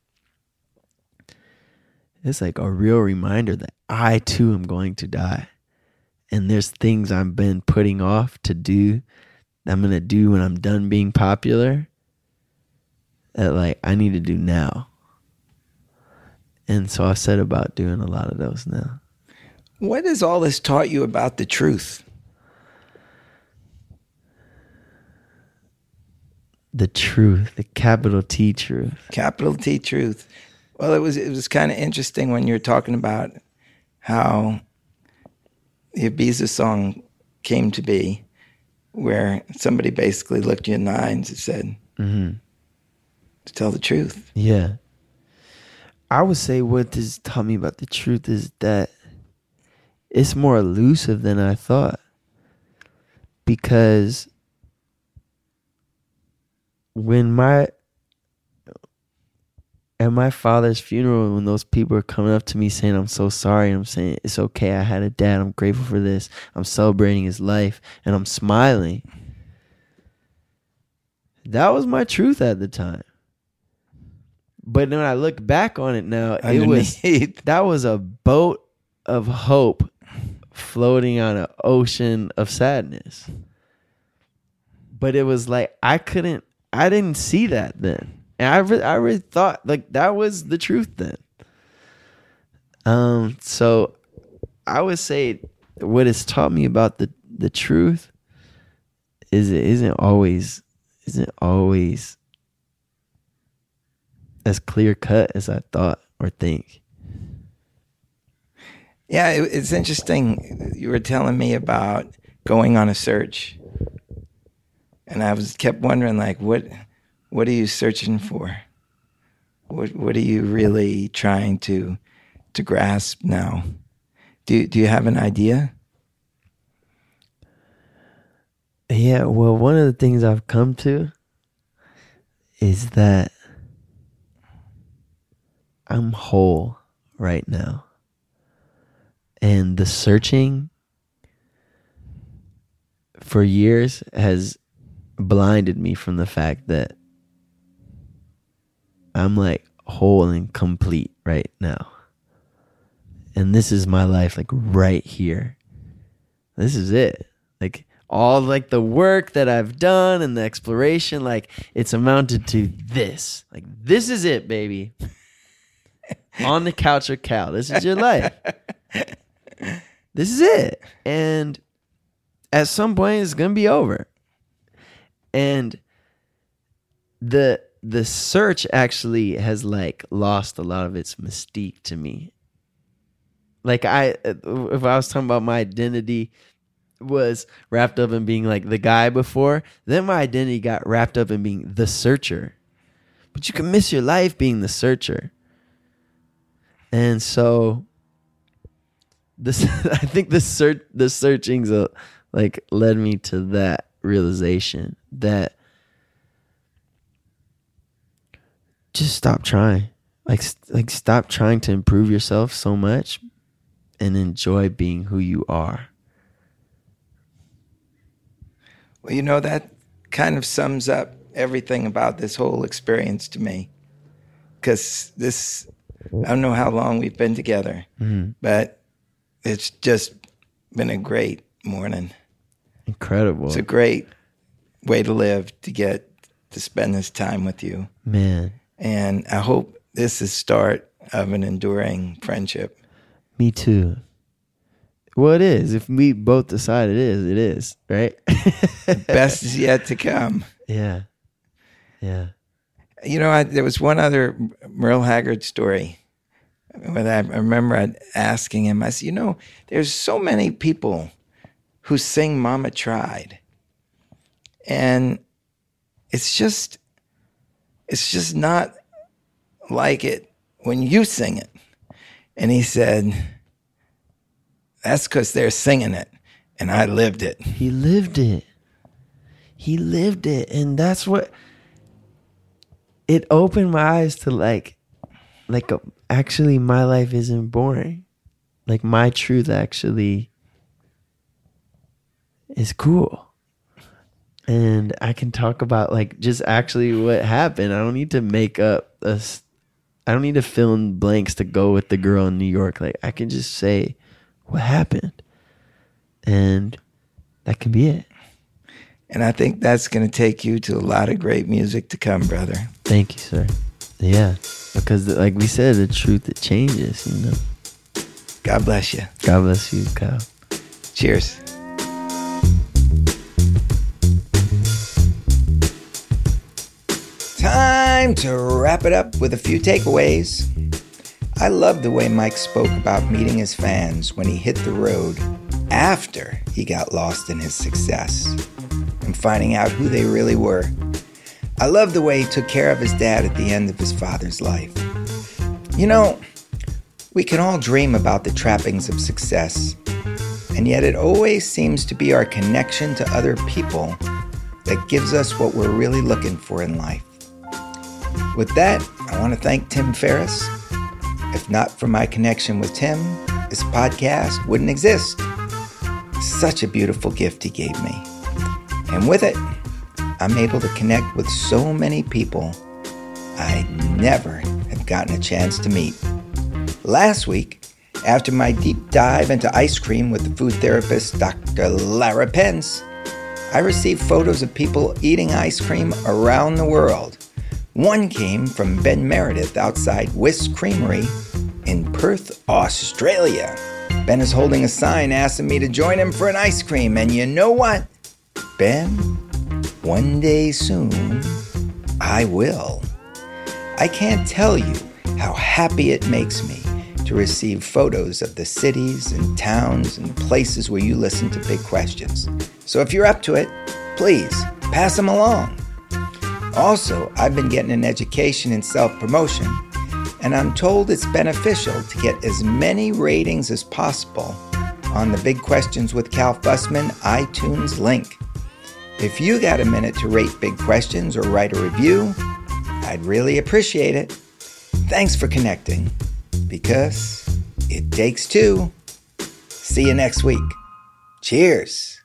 it's like a real reminder that I too am going to die. And there's things I've been putting off to do that I'm going to do when I'm done being popular that like I need to do now. And so I set about doing a lot of those now. What has all this taught you about the truth? the truth, the capital T truth. Capital T truth. Well, it was it was kind of interesting when you were talking about how the Ibiza song came to be, where somebody basically looked you in the eyes and said, Mm-hmm. "To tell the truth." Yeah. I would say what this taught me about the truth is that it's more elusive than I thought. Because when my at my father's funeral when those people are coming up to me saying i'm so sorry and i'm saying it's okay i had a dad i'm grateful for this i'm celebrating his life and i'm smiling that was my truth at the time but when i look back on it now it was that was a boat of hope floating on an ocean of sadness. But it was like I couldn't I didn't see that then. And I really I really thought like that was the truth then. Um so I would say what it's taught me about the the truth is it isn't always isn't always as clear cut as I thought or think. Yeah, it, it's interesting. You were telling me about going on a search, and I was kept wondering, like, what, what are you searching for? What, what are you really trying to, to grasp now? Do, do you have an idea? Yeah, well, one of the things I've come to is that I'm whole right now. And the searching for years has blinded me from the fact that I'm like whole and complete right now. And this is my life like right here. This is it. Like all like the work that I've done and the exploration like it's amounted to this. Like this is it, baby. On the couch or cow. This is your life. this is it. And at some point it's gonna be over. And the the search actually has like lost a lot of its mystique to me. Like I if I was talking about my identity was wrapped up in being like the guy before, then my identity got wrapped up in being the searcher. But you can miss your life being the searcher. And so this I think the search the searchings uh, like led me to that realization that just stop trying. Like like stop trying to improve yourself so much and enjoy being who you are. Well, you know, that kind of sums up everything about this whole experience to me. Because this, I don't know how long we've been together, mm-hmm. but it's just been a great morning. Incredible. It's a great way to live to get to spend this time with you. Man, And I hope this is start of an enduring friendship. me too. Well, it is. If we both decide it is, it is, right? Best is yet to come. Yeah. Yeah. You know, I, there was one other Merle Haggard story where I remember asking him, I said, you know, there's so many people who sing Mama Tried. And it's just, it's just not like it when you sing it. And he said, that's because they're singing it and I lived it. He lived it. He lived it. And that's what it opened my eyes to like like uh, actually my life isn't boring. Like my truth actually is cool. And I can talk about like just actually what happened. I don't need to make up a I don't need to fill in blanks to go with the girl in New York. Like I can just say what happened. And that can be it. And I think that's going to take you to a lot of great music to come, brother. Thank you, sir. Yeah, because like we said, the truth it changes. You know. God bless you. God bless you, Cal. Cheers. Time to wrap it up with a few takeaways. I love the way Mike spoke about meeting his fans when he hit the road after he got lost in his success and finding out who they really were. I love the way he took care of his dad at the end of his father's life. You know, we can all dream about the trappings of success, and yet it always seems to be our connection to other people that gives us what we're really looking for in life. With that, I want to thank Tim Ferriss. If not for my connection with Tim, this podcast wouldn't exist. Such a beautiful gift he gave me. And with it, I'm able to connect with so many people I never have gotten a chance to meet. Last week, after my deep dive into ice cream with the food therapist Dr. Lara Pence, I received photos of people eating ice cream around the world. One came from Ben Meredith outside Whisk Creamery in Perth, Australia. Ben is holding a sign asking me to join him for an ice cream, and you know what? Ben, one day soon, I will. I can't tell you how happy it makes me to receive photos of the cities and towns and places where you listen to big questions. So if you're up to it, please pass them along. Also, I've been getting an education in self promotion, and I'm told it's beneficial to get as many ratings as possible on the Big Questions with Cal Fussman iTunes link. If you got a minute to rate Big Questions or write a review, I'd really appreciate it. Thanks for connecting, because it takes two. See you next week. Cheers.